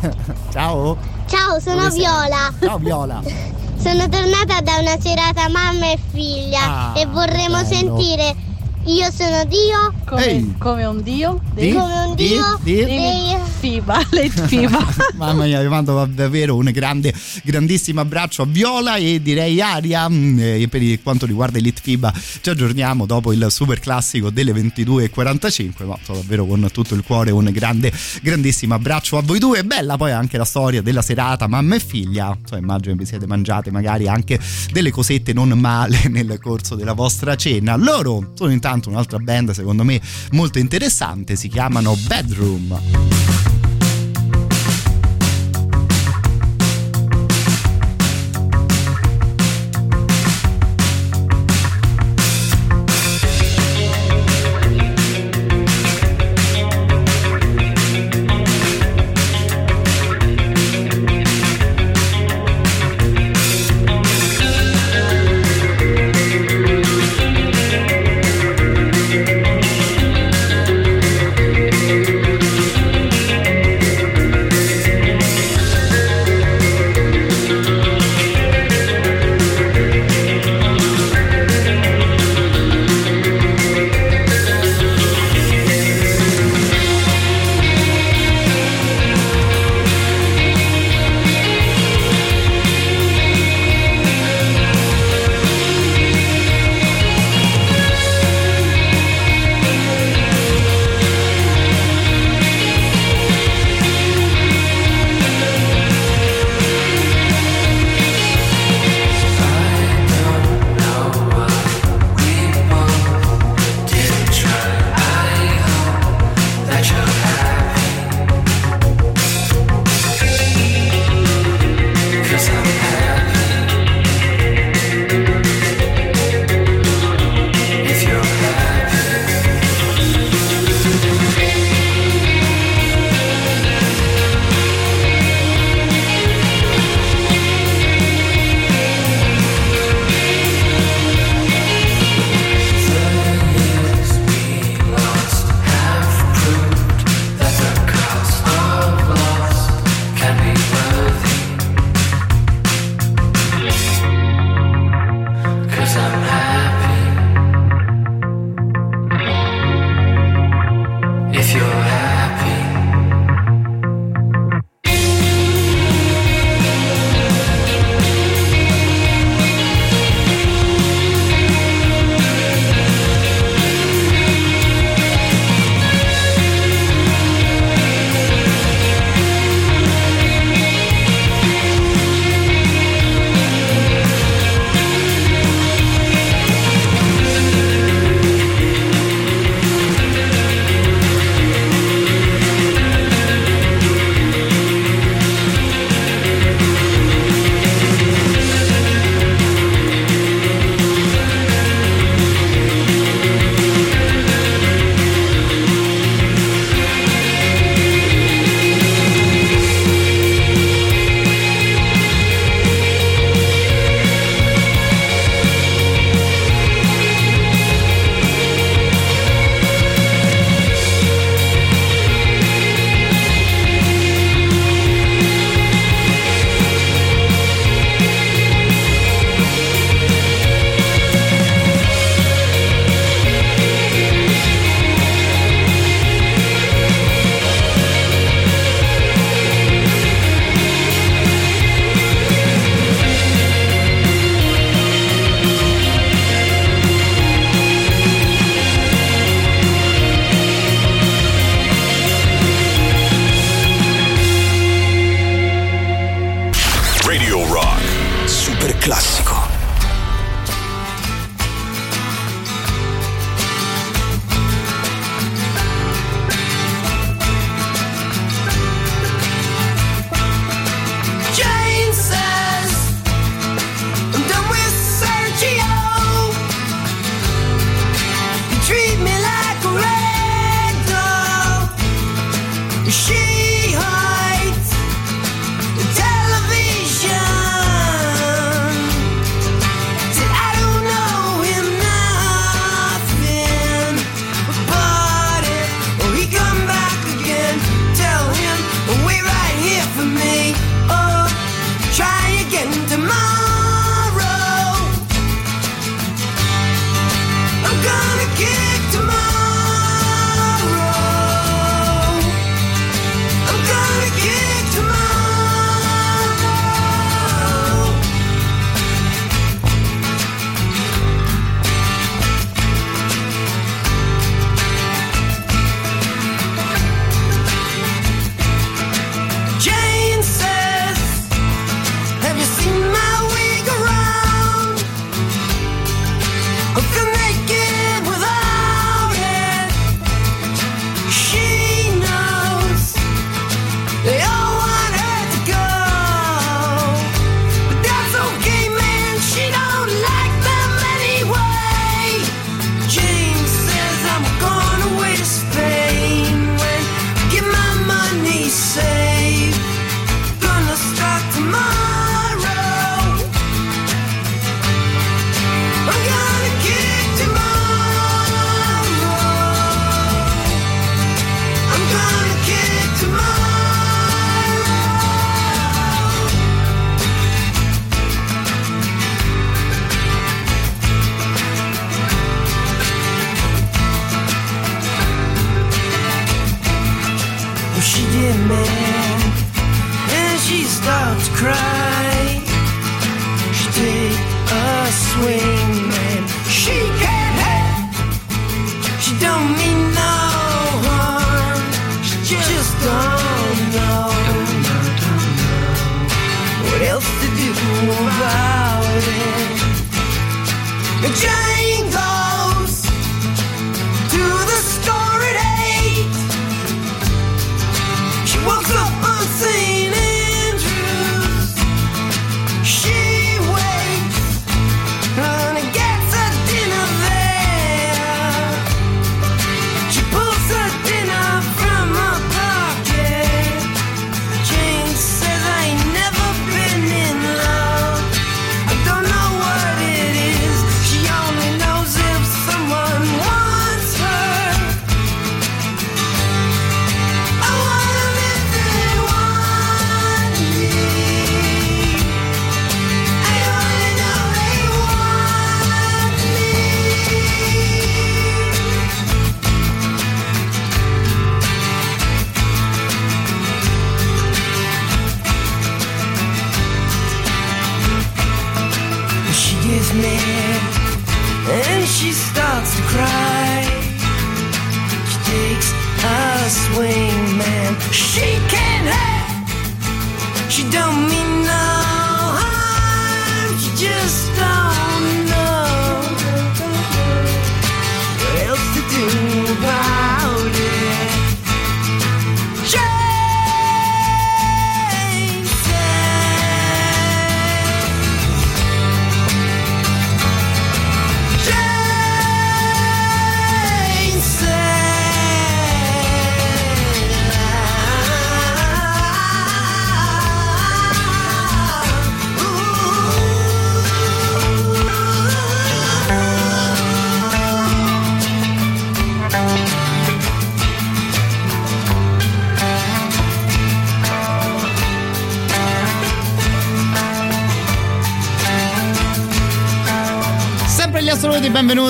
Ciao. ciao, sono? Viola. Ciao Viola. Sono tornata da una serata mamma e figlia Ah, e vorremmo bello. sentire Io sono Dio. Ehi. Come un dio? Di? Come un Di? dio. Di? dei- FIBA, le FIBA. Mamma mia, vi mando davvero un grande, grandissimo abbraccio a Viola e direi Aria. mm, E per quanto riguarda Elite FIBA, ci aggiorniamo dopo il super classico delle 22.45. Ma so, davvero con tutto il cuore un grande, grandissimo abbraccio a voi due. Bella poi anche la storia della serata, mamma e figlia. Insomma, immagino vi siete mangiate magari anche delle cosette non male nel corso della vostra cena. Loro sono intanto un'altra band, secondo me, molto interessante. Si chiamano Bedroom.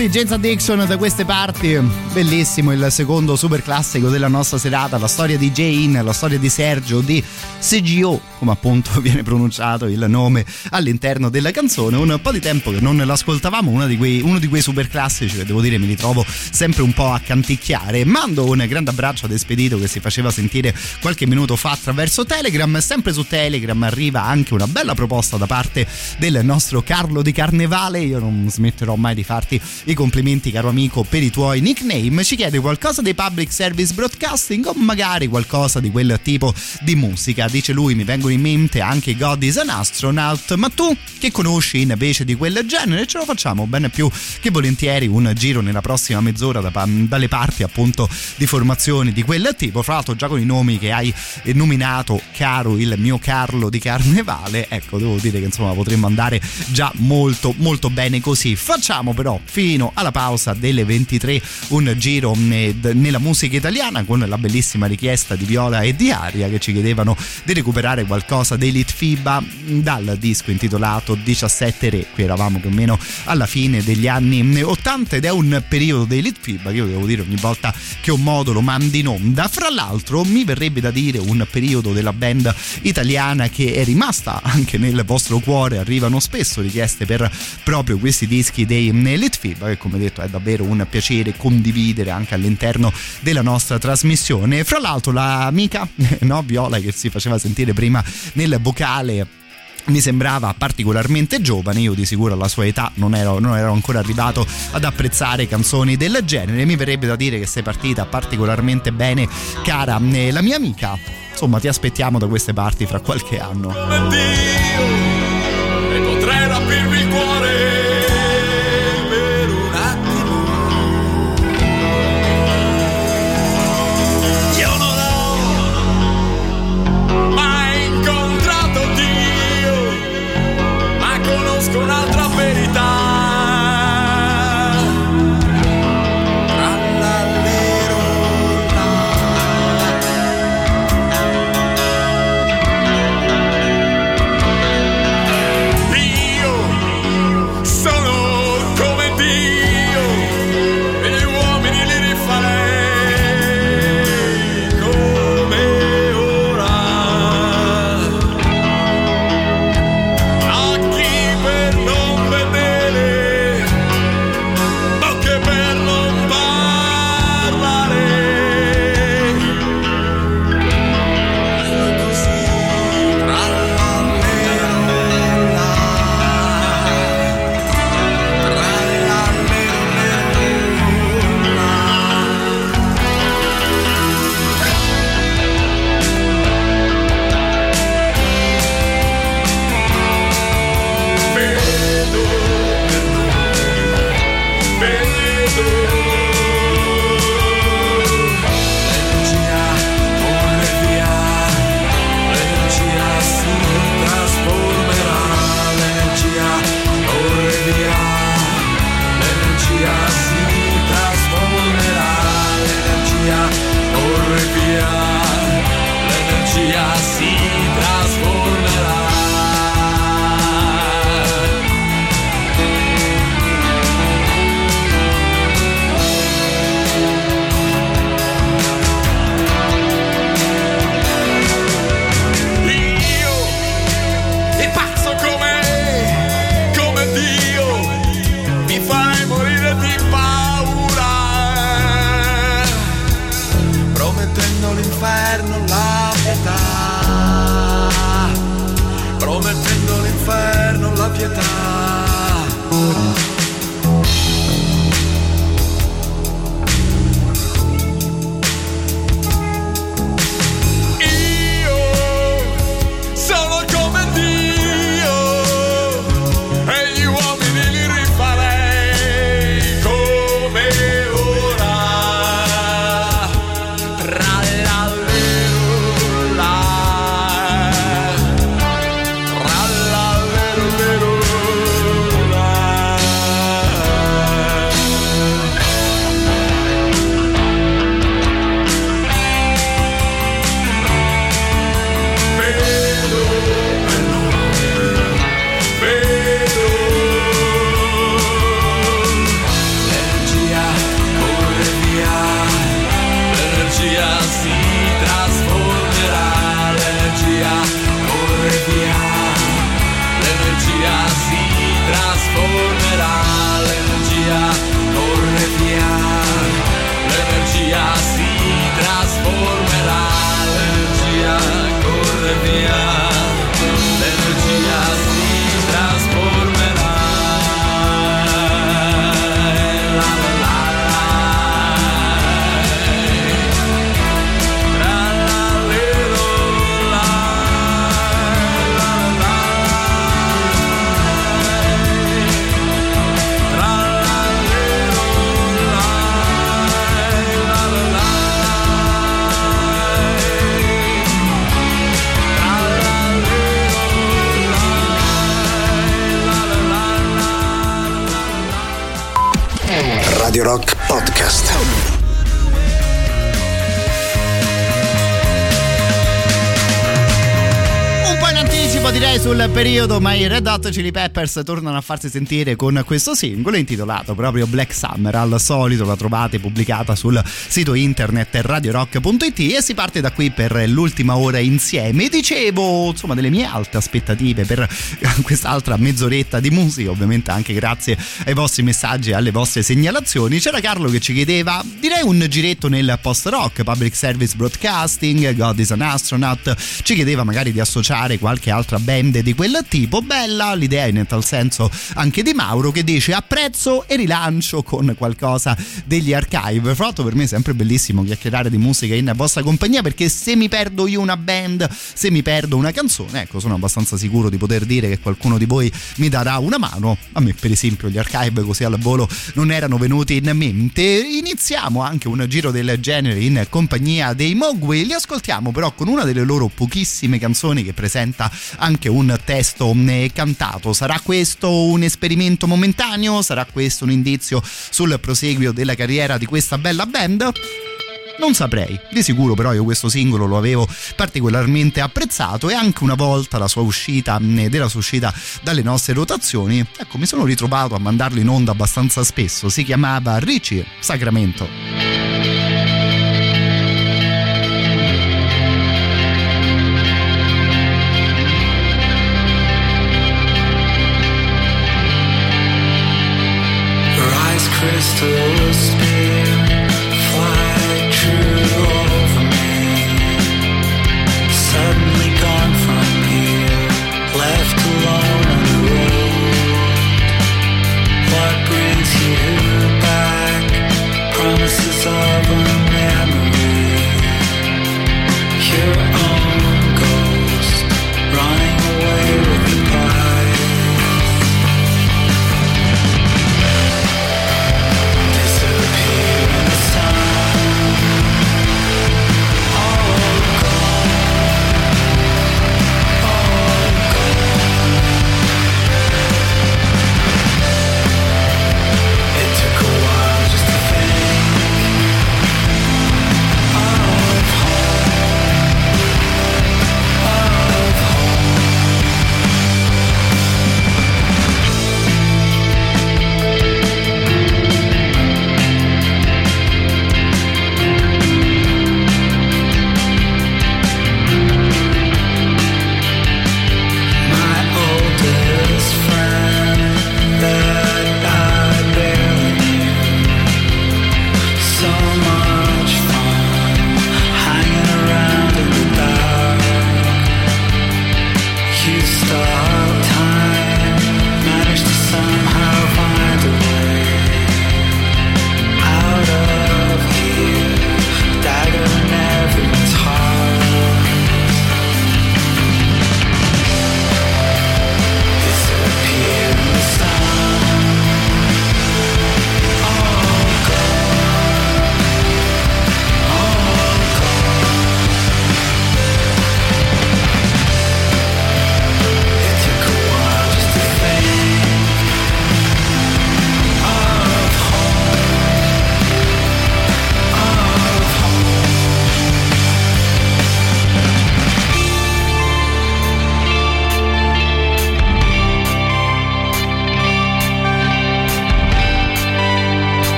Benvenuti, James Addiction da queste parti. Bellissimo il secondo super classico della nostra serata, la storia di Jane, la storia di Sergio, di CGO, come appunto viene pronunciato il nome all'interno della canzone. Un po' di tempo che non l'ascoltavamo, uno di quei, uno di quei super classici che devo dire mi ritrovo sempre un po' a canticchiare. Mando un grande abbraccio ad Espedito che si faceva sentire qualche minuto fa attraverso Telegram. Sempre su Telegram arriva anche una bella proposta da parte del nostro Carlo di Carnevale. Io non smetterò mai di farti i complimenti, caro amico, per i tuoi nickname. Ci chiede qualcosa dei public service broadcasting o magari qualcosa di quel tipo di musica. Dice lui: Mi vengono in mente anche God is an Astronaut. Ma tu che conosci invece di quel genere? Ce lo facciamo bene più che volentieri un giro nella prossima mezz'ora da, dalle parti appunto di formazioni di quel tipo. Fra l'altro, già con i nomi che hai nominato, caro il mio Carlo di Carnevale, ecco, devo dire che insomma potremmo andare già molto molto bene così. Facciamo però fino alla pausa delle 23 un giro nella musica italiana con la bellissima richiesta di Viola e di Aria che ci chiedevano di recuperare qualcosa dei Litfiba dal disco intitolato 17 Re. Qui eravamo più o meno alla fine degli anni 80 ed è un periodo dei Litfiba che io devo dire ogni volta che ho modo lo mandi in onda. Fra l'altro mi verrebbe da dire un periodo della band italiana che è rimasta anche nel vostro cuore, arrivano spesso richieste per proprio questi dischi dei Litfiba che come detto è davvero un piacere condividere anche all'interno della nostra trasmissione. Fra l'altro l'amica no, Viola che si faceva sentire prima nel vocale mi sembrava particolarmente giovane, io di sicuro alla sua età non ero, non ero, ancora arrivato ad apprezzare canzoni del genere, mi verrebbe da dire che sei partita particolarmente bene, cara eh, la mia amica. Insomma, ti aspettiamo da queste parti fra qualche anno. Red Hot Chili Peppers tornano a farsi sentire con questo singolo intitolato proprio Black Summer. Al solito la trovate pubblicata sul sito internet radiorock.it e si parte da qui per l'ultima ora insieme. Dicevo, insomma, delle mie alte aspettative per quest'altra mezz'oretta di musica, ovviamente anche grazie ai vostri messaggi e alle vostre segnalazioni. C'era Carlo che ci chiedeva, direi un giretto nel post-rock, public service broadcasting, God is an astronaut. Ci chiedeva magari di associare qualche altra band di quel tipo. Bella l'idea in tal senso anche di Mauro che dice apprezzo e rilancio con qualcosa degli archive. Fra l'altro per me è sempre bellissimo chiacchierare di musica in vostra compagnia perché se mi perdo io una band, se mi perdo una canzone, ecco sono abbastanza sicuro di poter dire che qualcuno di voi mi darà una mano. A me per esempio gli archive così al volo non erano venuti in mente. Iniziamo anche un giro del genere in compagnia dei Mogwai. Li ascoltiamo però con una delle loro pochissime canzoni che presenta anche un testo eh, cantato. Sarà questo un esperimento momentaneo? Sarà questo un indizio sul proseguio della carriera di questa bella band? Non saprei, di sicuro però io questo singolo lo avevo particolarmente apprezzato e anche una volta la sua uscita, eh, della sua uscita dalle nostre rotazioni, ecco mi sono ritrovato a mandarlo in onda abbastanza spesso, si chiamava Ricci Sacramento.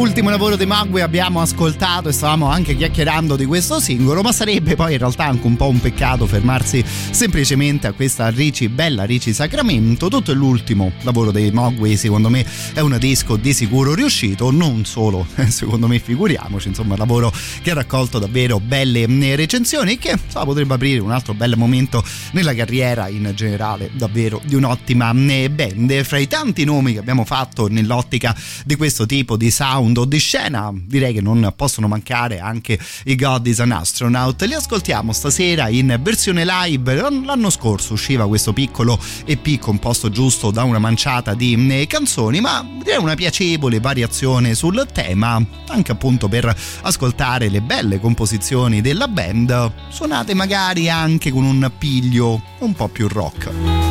Ultimo lavoro di Magui abbiamo ascoltato e stavamo anche chiacchierando di questo singolo, ma sarebbe poi in realtà anche un po' un peccato fermarsi semplicemente a questa Ricci, bella Ricci Sacramento. Tutto l'ultimo lavoro dei Mogwai secondo me è un disco di sicuro riuscito, non solo secondo me figuriamoci, insomma lavoro che ha raccolto davvero belle recensioni e che insomma, potrebbe aprire un altro bel momento nella carriera in generale davvero di un'ottima band. Fra i tanti nomi che abbiamo fatto nell'ottica di questo tipo di sound o di scena, direi che non possono mancare anche i God is an Astronaut. Li ascoltiamo stasera in versione live. L'anno scorso usciva questo piccolo EP composto giusto da una manciata di mm, canzoni, ma direi una piacevole variazione sul tema, anche appunto per ascoltare le belle composizioni della band, suonate magari anche con un piglio un po' più rock.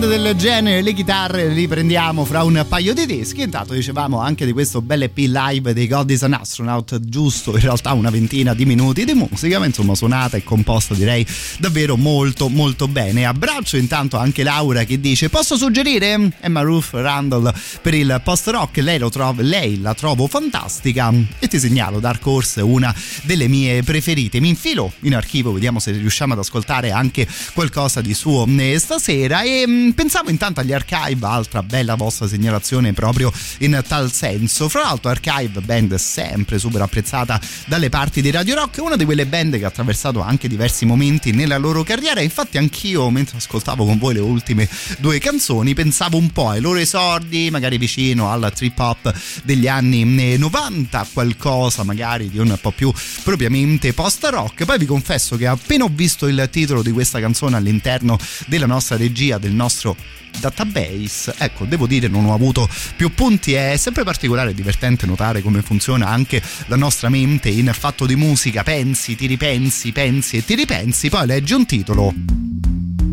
Band del genere, le chitarre le riprendiamo fra un paio di dischi. Intanto dicevamo anche di questo bel EP live dei God is an Astronaut, giusto in realtà una ventina di minuti di musica, ma insomma suonata e composta direi davvero molto molto bene. Abbraccio intanto anche Laura che dice posso suggerire Emma Ruth Randall per il post rock, lei, trova, lei la trovo fantastica e ti segnalo Dark Horse, una delle mie preferite. Mi infilo in archivio, vediamo se riusciamo ad ascoltare anche qualcosa di suo eh, stasera e mh, pensavo intanto agli Archive, altra bella vostra segnalazione proprio in tal senso. Fra l'altro Archive, band sempre super apprezzata dalle parti di Radio Rock, una di quelle band che ha attraversato anche diversi momenti nella loro carriera, infatti anch'io mentre ascoltavo con voi le ultime due canzoni pensavo un po' ai loro esordi, magari vicino al trip hop degli anni 90, qualcosa magari di un po' più propriamente post rock. Poi vi confesso che appena ho visto il titolo di questa canzone all'interno della nostra regia, del nostro database, ecco, devo dire non ho avuto più punti, è sempre particolare e divertente notare come funziona anche la nostra mente in fatto di musica, pensi, ti ripensi, pensi e ti ripensi, poi leggi un titolo.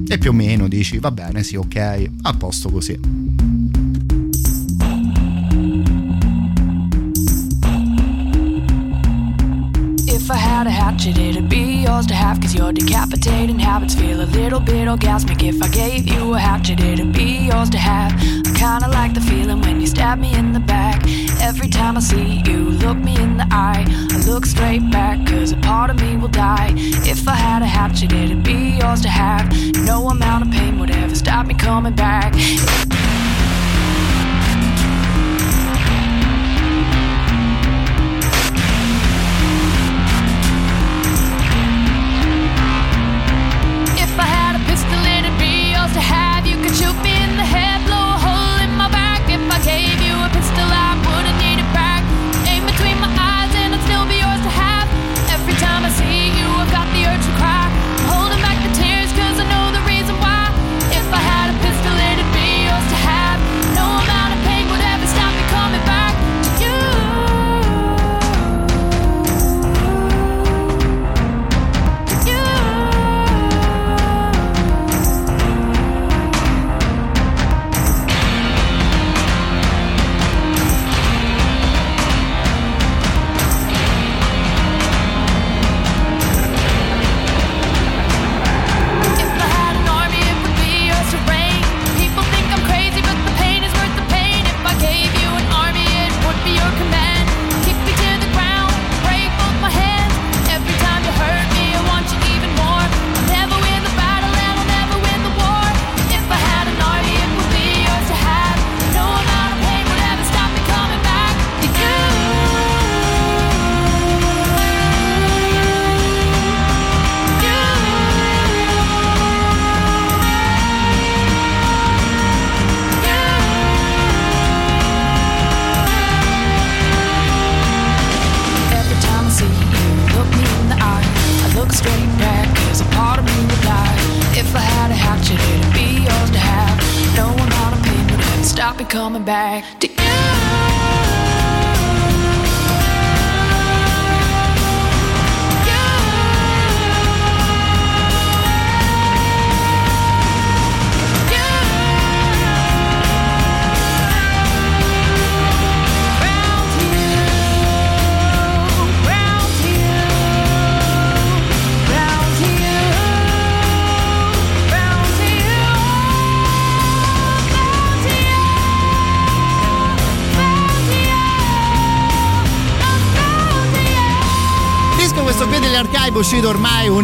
E più o meno dici va bene, sì, ok, a posto così. If I had a hatchet, it'd be yours to have. Cause your decapitating habits feel a little bit orgasmic. If I gave you a hatchet, it'd be yours to have. I kinda like the feeling when you stab me in the back. Every time I see you, look me in the eye. I look straight back, cause a part of me will die. If I had a hatchet, it'd be yours to have. No amount of pain would ever stop me coming back.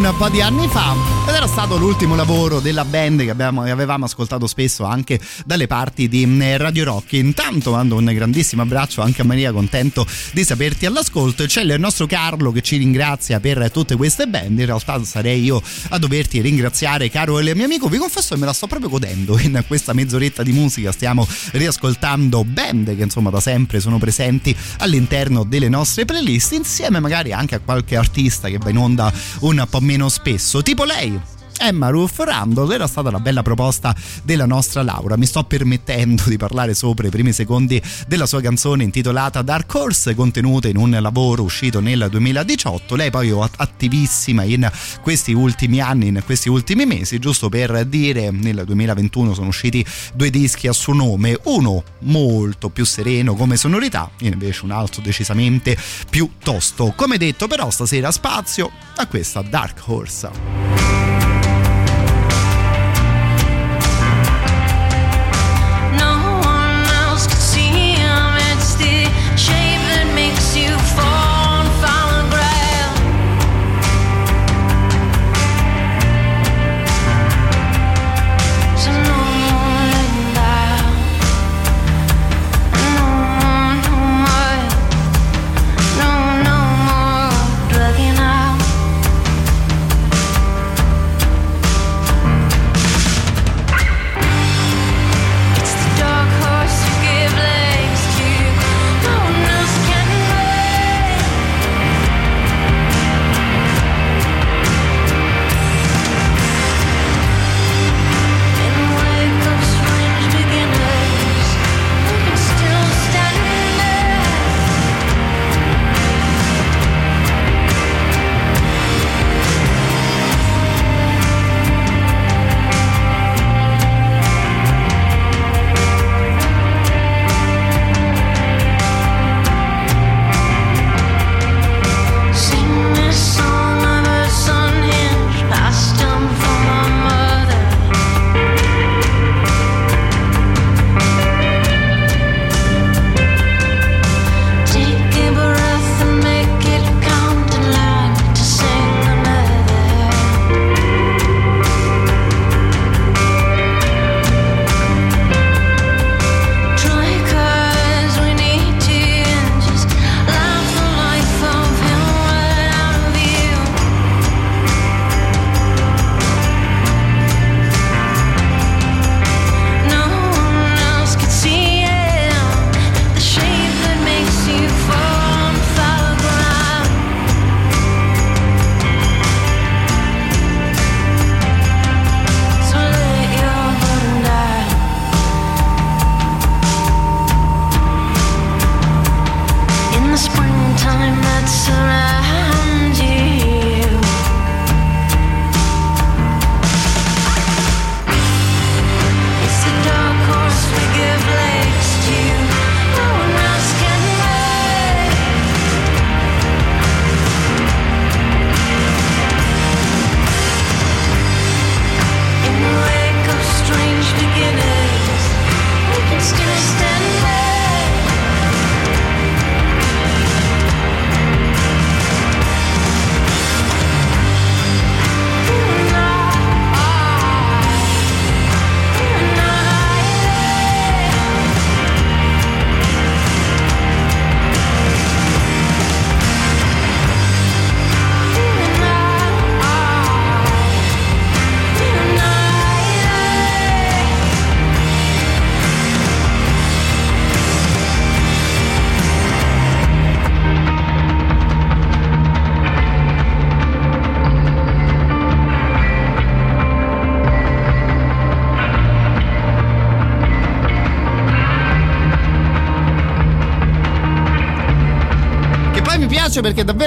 Un po' di anni fa era stato l'ultimo lavoro della band che, abbiamo, che avevamo ascoltato spesso anche dalle parti di mm, Radio Rock. Intanto mando un grandissimo abbraccio anche a Maria, contento di saperti all'ascolto. C'è il nostro Carlo che ci ringrazia per tutte queste band. In realtà sarei io a doverti ringraziare, caro il mio amico. Vi confesso che me la sto proprio godendo in questa mezz'oretta di musica. Stiamo riascoltando band che insomma da sempre sono presenti all'interno delle nostre playlist, insieme magari anche a qualche artista che va in onda un po' meno spesso, tipo lei. Emma Ruth Randall era stata la bella proposta della nostra Laura. Mi sto permettendo di parlare sopra i primi secondi della sua canzone intitolata Dark Horse, contenuta in un lavoro uscito nel 2018. Lei poi è attivissima in questi ultimi anni, in questi ultimi mesi, giusto per dire, nel 2021 sono usciti due dischi a suo nome, uno molto più sereno come sonorità, invece un altro decisamente più tosto. Come detto, però stasera spazio a questa Dark Horse.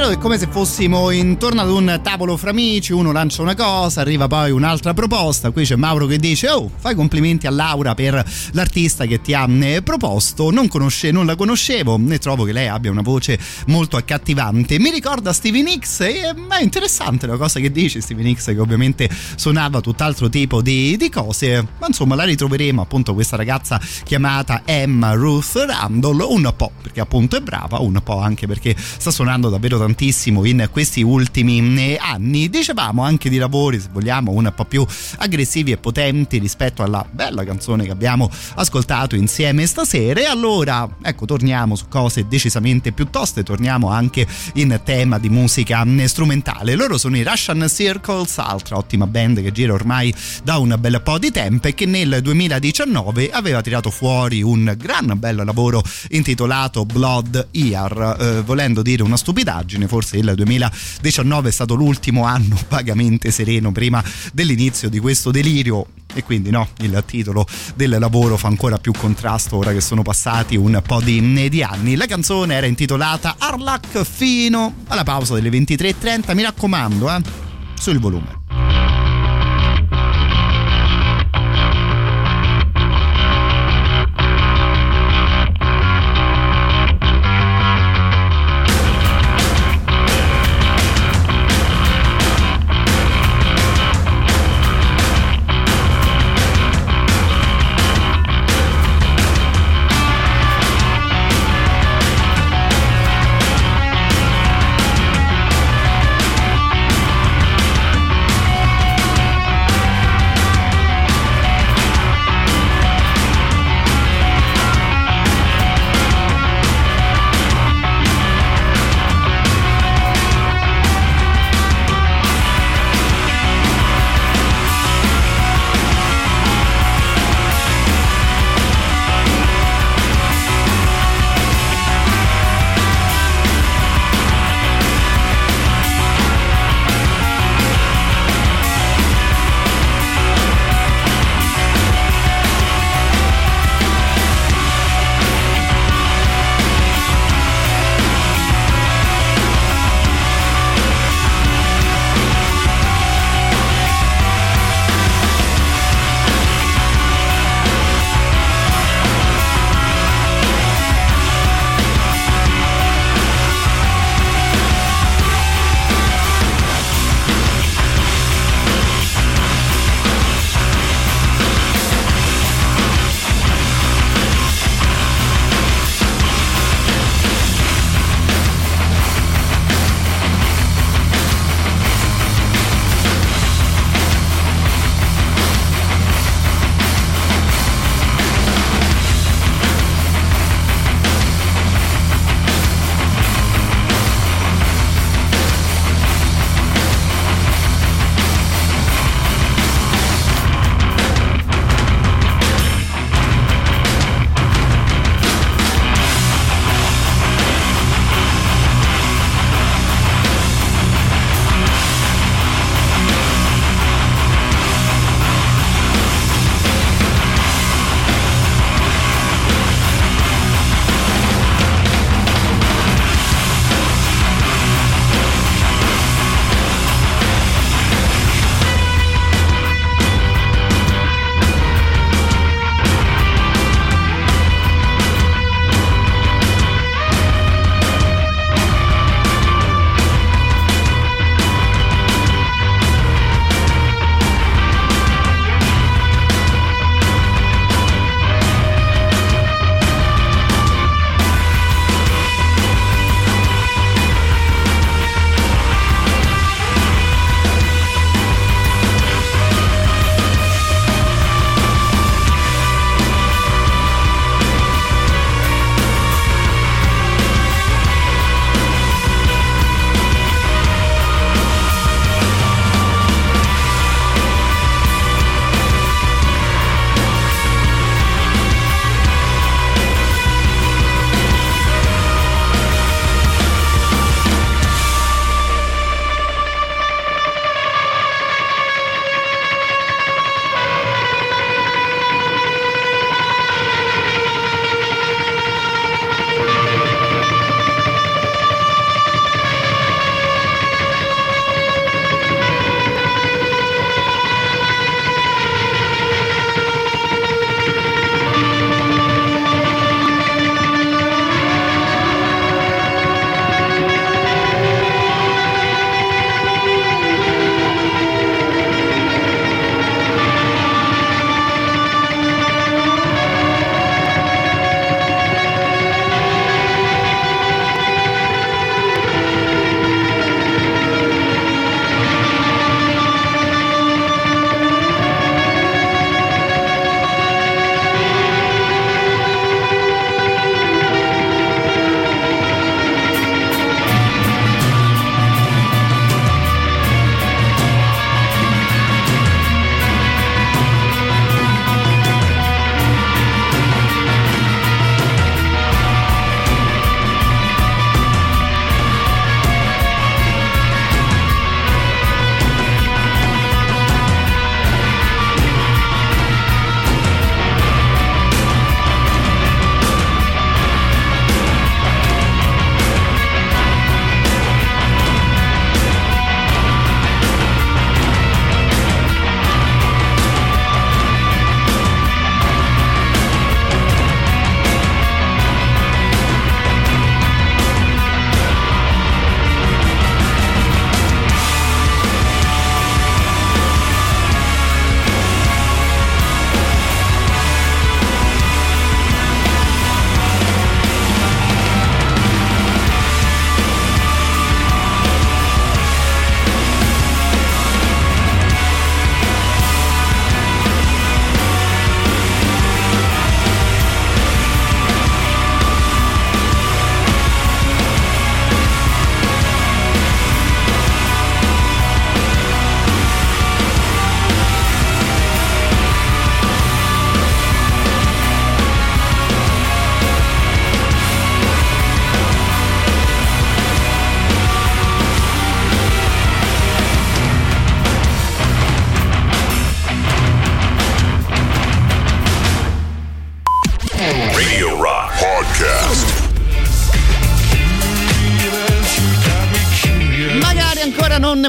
Davvero è come se fossimo intorno ad un tavolo fra amici, uno lancia una cosa, arriva poi un'altra proposta, qui c'è Mauro che dice oh fai complimenti a Laura per l'artista che ti ha eh, proposto, non, conosce, non la conoscevo e trovo che lei abbia una voce molto accattivante, mi ricorda Stevie Nicks e è interessante la cosa che dice Stevie Nicks che ovviamente suonava tutt'altro tipo di, di cose, ma insomma la ritroveremo appunto questa ragazza chiamata Emma Ruth Randall un po' perché appunto è brava, un po' anche perché sta suonando davvero tantissimo in questi ultimi eh, anni. Dicevamo anche di lavori, se vogliamo, un po' più aggressivi e potenti rispetto alla bella canzone che abbiamo ascoltato insieme stasera. E allora, ecco, torniamo su cose decisamente più toste, torniamo anche in tema di musica eh, strumentale. Loro sono i Russian Circles, altra ottima band che gira ormai da un bel po' di tempo e che nel 2019 aveva tirato fuori un gran bel lavoro intitolato Blood Ear, eh, volendo dire una una stupidaggine, forse il 2019 è stato l'ultimo anno vagamente sereno prima dell'inizio di questo delirio e quindi no, il titolo del lavoro fa ancora più contrasto ora che sono passati un po' di, di anni. La canzone era intitolata Arlac fino alla pausa delle 23.30, mi raccomando, eh, sul volume.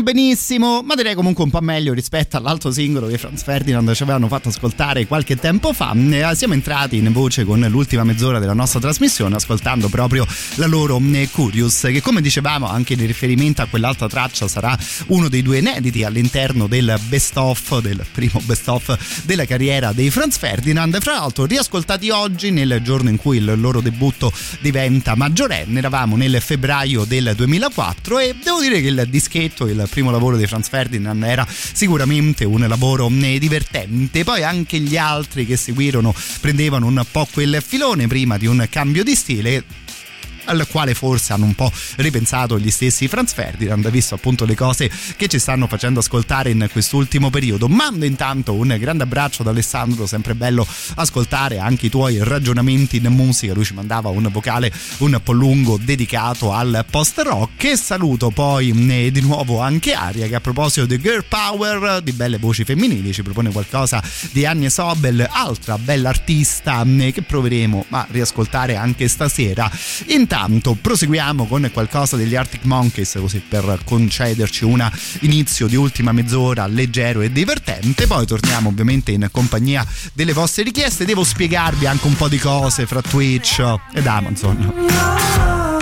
Ora non benissimo, ma direi comunque un po' meglio rispetto all'altro singolo che Franz Ferdinand ci avevano fatto ascoltare qualche tempo fa. Eh, Siamo entrati in voce con l'ultima mezz'ora della nostra trasmissione, ascoltando proprio la loro eh, Curious, che come dicevamo anche in riferimento a quell'altra traccia sarà uno dei due inediti all'interno del best of, del primo best of della carriera dei Franz Ferdinand. Fra l'altro, riascoltati oggi, nel giorno in cui il loro debutto diventa maggiorenne, eravamo nel febbraio del 2004 e devo dire che il dischetto, il primo lavoro di Franz Ferdinand era sicuramente un lavoro eh, divertente, poi anche gli altri che seguirono prendevano un po' quel filone prima di un cambio di stile al quale forse hanno un po' ripensato gli stessi Franz Ferdinand, visto appunto le cose che ci stanno facendo ascoltare in quest'ultimo periodo. Mando intanto un grande abbraccio ad Alessandro, sempre bello ascoltare anche i tuoi ragionamenti in musica. Lui ci mandava un vocale un po' lungo dedicato al post rock. E saluto poi eh, di nuovo anche Aria, che a proposito di Girl Power, di belle voci femminili, ci propone qualcosa di Annie Sobel, altra bella artista eh, che proveremo a riascoltare anche stasera. Intanto proseguiamo con qualcosa degli Arctic Monkeys, così per concederci un inizio di ultima mezz'ora leggero e divertente. Poi torniamo ovviamente in compagnia delle vostre richieste. Devo spiegarvi anche un po' di cose fra Twitch ed Amazon.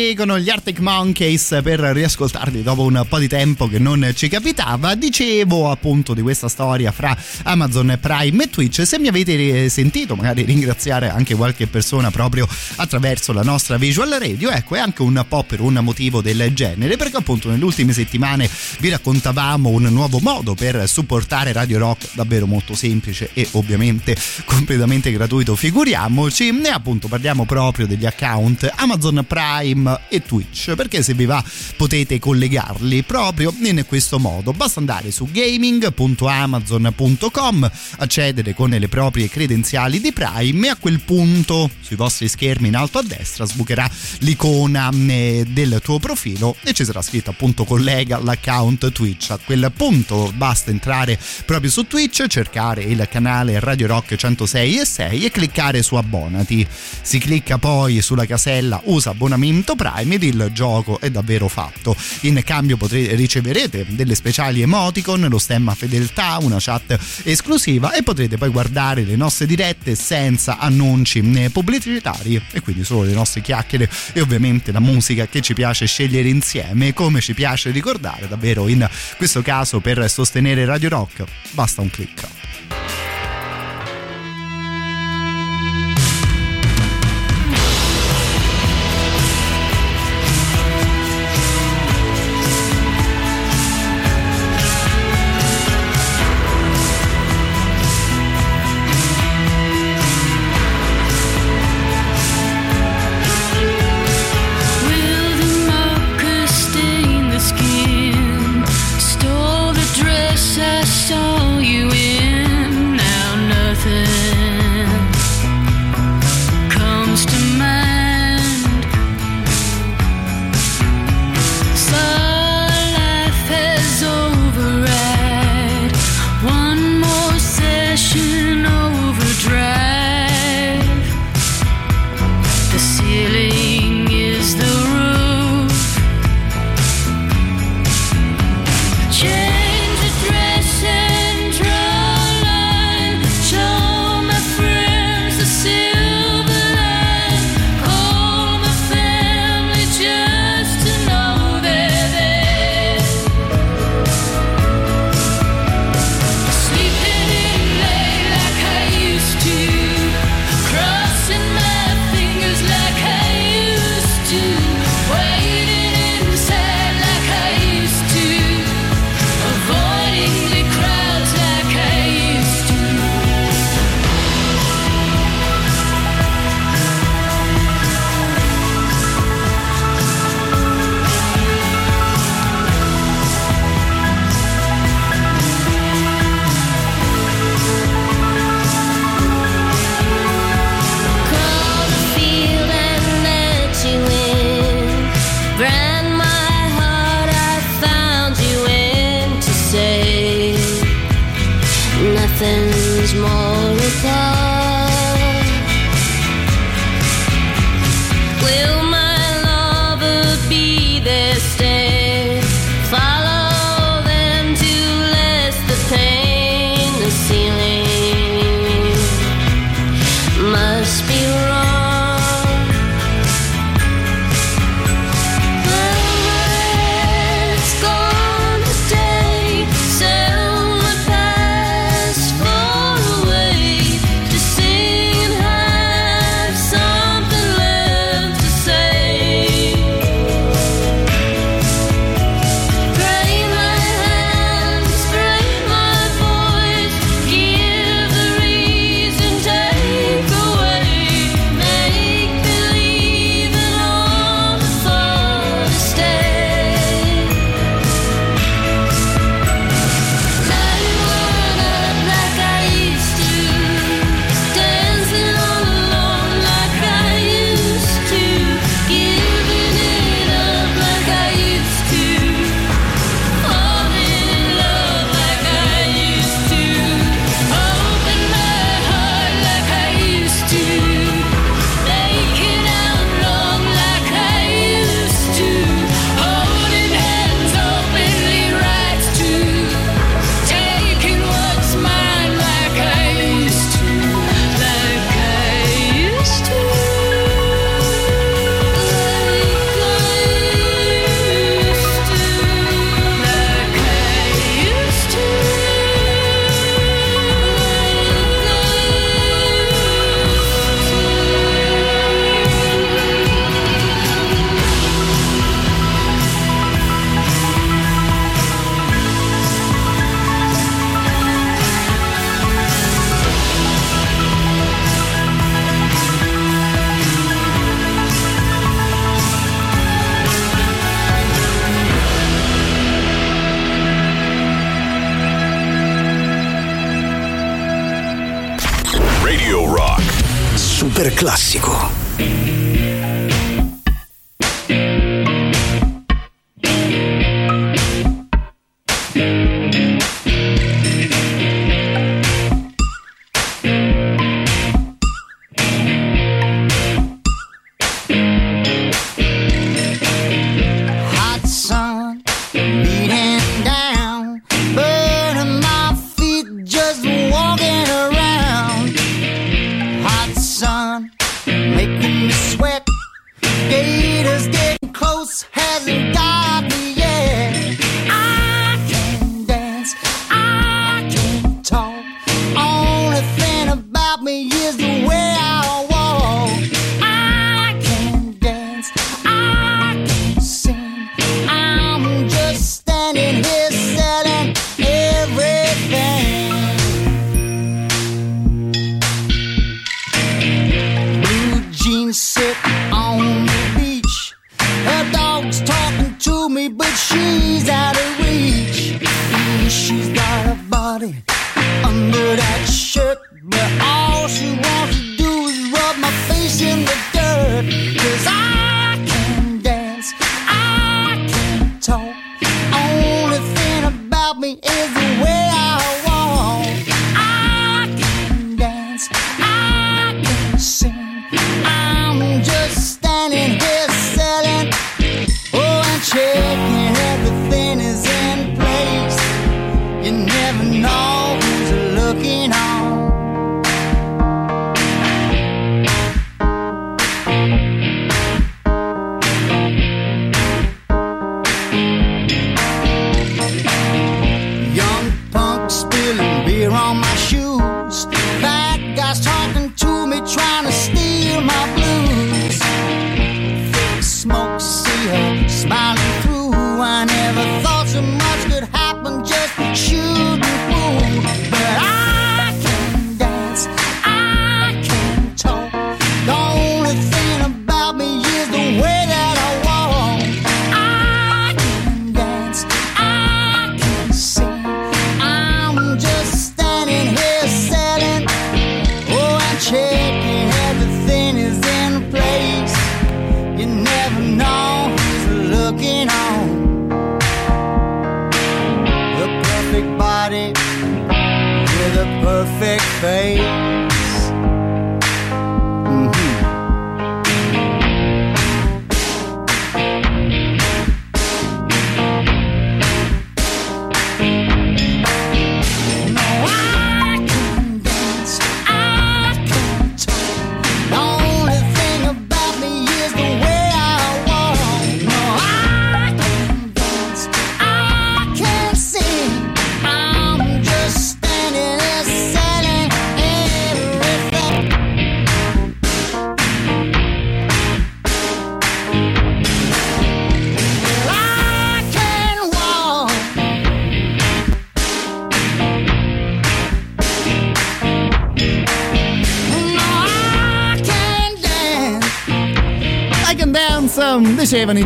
Dicono gli Arctic Monkeys, per riascoltarli dopo un po' di tempo che non ci capitava. Dicevo appunto di questa storia fra Amazon Prime e Twitch. Se mi avete sentito, magari ringraziare anche qualche persona proprio attraverso la nostra visual radio, ecco, è anche un po' per un motivo del genere, perché appunto nelle ultime settimane vi raccontavamo un nuovo modo per supportare Radio Rock, davvero molto semplice e ovviamente completamente gratuito, figuriamoci. E appunto parliamo proprio degli account Amazon Amazon E Twitch, perché se vi va potete collegarli proprio in questo modo. Basta andare su gaming.amazon.com, accedere con le proprie credenziali di Prime e a quel punto sui vostri schermi in alto a destra sbucherà l'icona eh, del tuo profilo e ci sarà scritto appunto collega l'account Twitch. A quel punto basta entrare proprio su Twitch, cercare il canale Radio Rock 106 e 6 e cliccare su abbonati. Si clicca poi sulla casella usa abbonamento Prime ed il gioco è davvero fatto. In cambio potrete, riceverete delle speciali emoticon, lo stemma fedeltà, una chat esclusiva e potrete poi guardare le nostre dirette senza annunci né pubblicitari e quindi solo le nostre chiacchiere e ovviamente la musica che ci piace scegliere insieme come ci piace ricordare davvero in questo caso per sostenere Radio Rock basta un clic.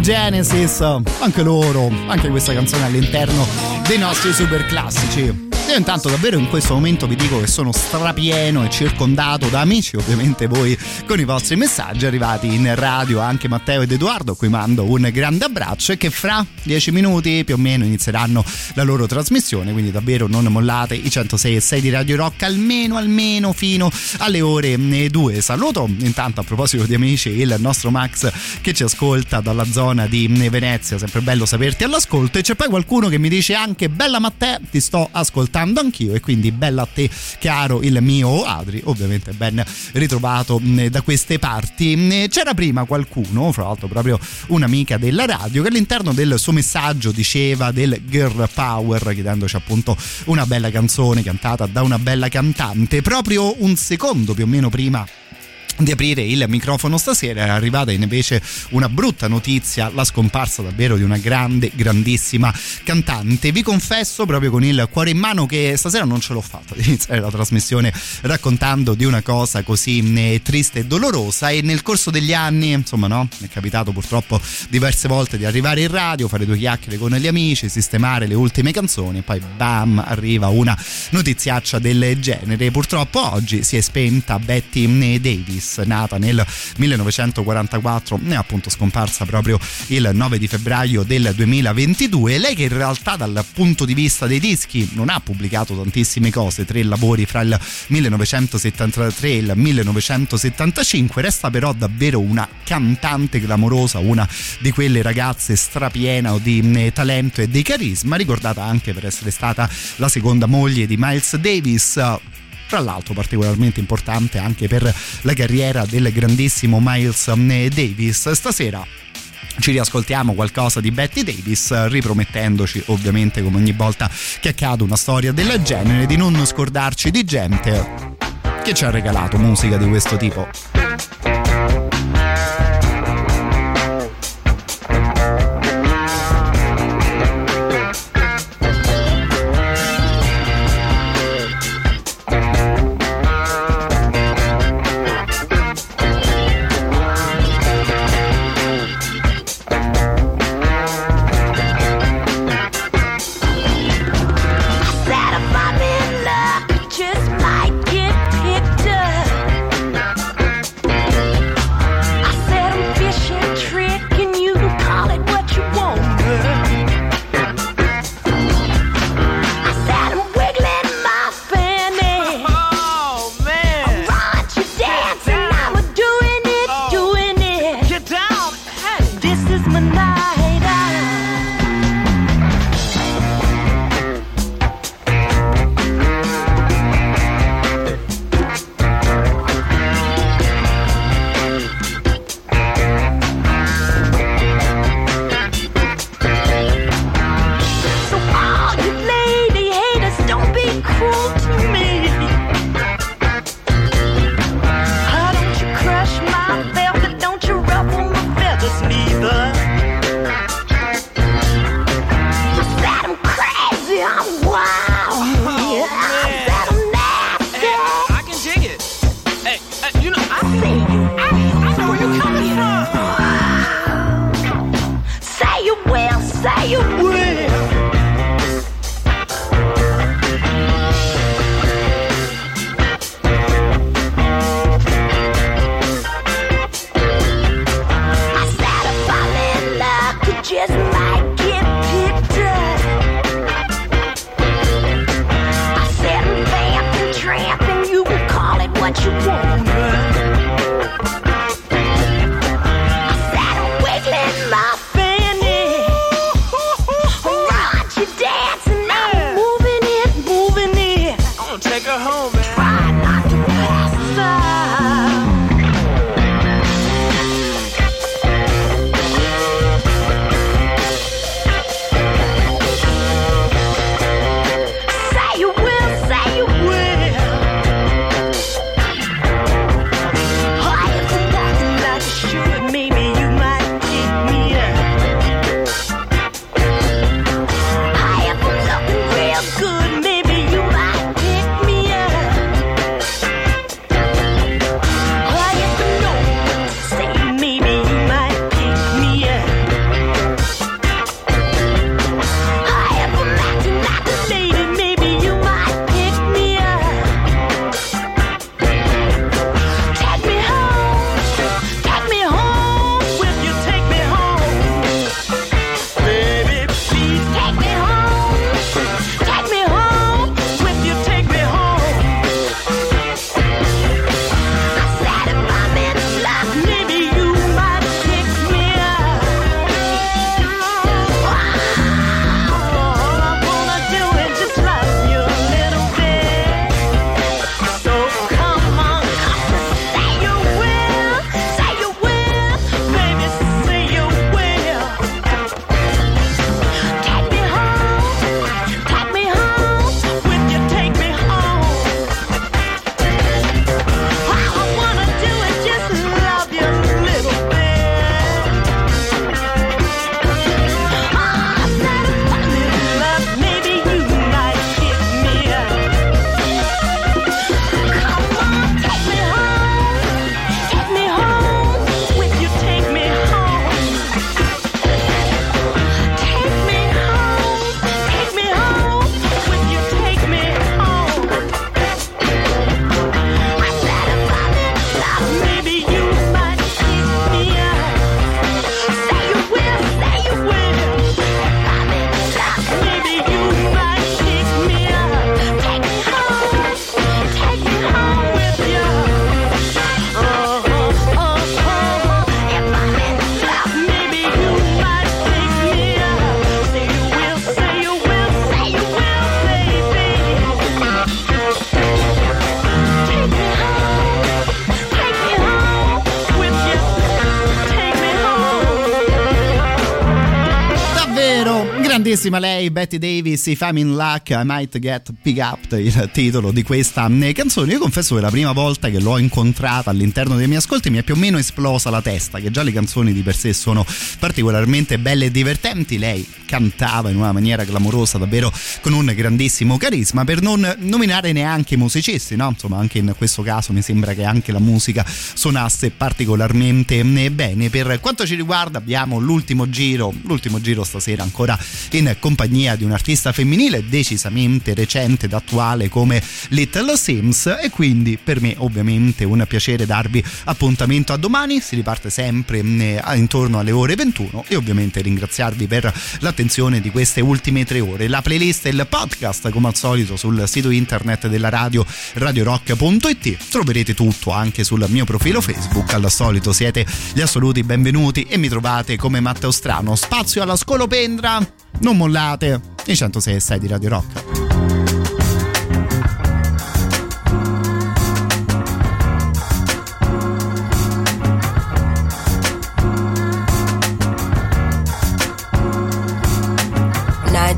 Genesis, anche loro, anche questa canzone all'interno dei nostri super classici. Io intanto davvero in questo momento vi dico che sono strapieno e circondato da amici, ovviamente voi con i vostri messaggi arrivati in radio, anche Matteo ed Edoardo, a cui mando un grande abbraccio e che fra dieci minuti più o meno inizieranno la loro trasmissione, quindi davvero non mollate i 106 e 6 di Radio Rock almeno almeno fino alle ore 2. Saluto intanto a proposito di amici il nostro Max che ci ascolta dalla zona di Venezia, sempre bello saperti all'ascolto e c'è poi qualcuno che mi dice anche bella Matteo, ti sto ascoltando anch'io e quindi bella a te caro il mio Adri, ovviamente ben ritrovato mh, da queste parti. C'era prima qualcuno, fra l'altro proprio un'amica della radio, che all'interno del suo messaggio diceva del girl power, chiedendoci appunto una bella canzone cantata da una bella cantante, proprio un secondo più o meno prima di aprire il microfono stasera. È arrivata invece una brutta notizia la scomparsa davvero di una grande grandissima cantante. Vi confesso proprio con il cuore in mano che stasera non ce l'ho fatta di iniziare la trasmissione raccontando di una cosa così eh, triste e dolorosa. E nel corso degli anni insomma no mi è capitato purtroppo diverse volte di arrivare in radio fare due chiacchiere con gli amici sistemare le ultime canzoni e poi bam arriva una notiziaccia del genere. Purtroppo oggi si è spenta Betty Davis Davis, nata nel 1944 e appunto scomparsa proprio il 9 di febbraio del 2022. Lei che in realtà dal punto di vista dei dischi non ha pubblicato tantissime cose, tre lavori fra il 1973 e il 1975, resta però davvero una cantante clamorosa, una di quelle ragazze strapiena di eh, talento e di carisma, ricordata anche per essere stata la seconda moglie di Miles Davis tra l'altro particolarmente importante anche per la carriera del grandissimo Miles eh, Davis. Stasera ci riascoltiamo qualcosa di Betty Davis, ripromettendoci ovviamente come ogni volta che accade una storia del genere di non scordarci di gente che ci ha regalato musica di questo tipo. Grandissima lei, Betty Davis, If I'm in Luck, I Might Get Pick Up, il titolo di questa eh, canzone. Io confesso che la prima volta che l'ho incontrata all'interno dei miei ascolti mi è più o meno esplosa la testa, che già le canzoni di per sé sono particolarmente belle e divertenti. Lei cantava in una maniera clamorosa, davvero con un grandissimo carisma, per non nominare neanche i musicisti, no? Insomma, anche in questo caso mi sembra che anche la musica suonasse particolarmente eh, bene. Per quanto ci riguarda abbiamo l'ultimo giro, l'ultimo giro stasera ancora in compagnia di un artista femminile decisamente recente ed attuale come Little Sims e quindi per me ovviamente un piacere darvi appuntamento a domani, si riparte sempre eh, intorno alle ore 21 e ovviamente ringraziarvi per l'attenzione di queste ultime tre ore. La playlist e il podcast come al solito sul sito internet della radio radiorock.it troverete tutto anche sul mio profilo Facebook, al solito siete gli assoluti benvenuti e mi trovate come Matteo Strano. Spazio alla scolopendra, non mollate, i 106 e 6 di Radio Rock.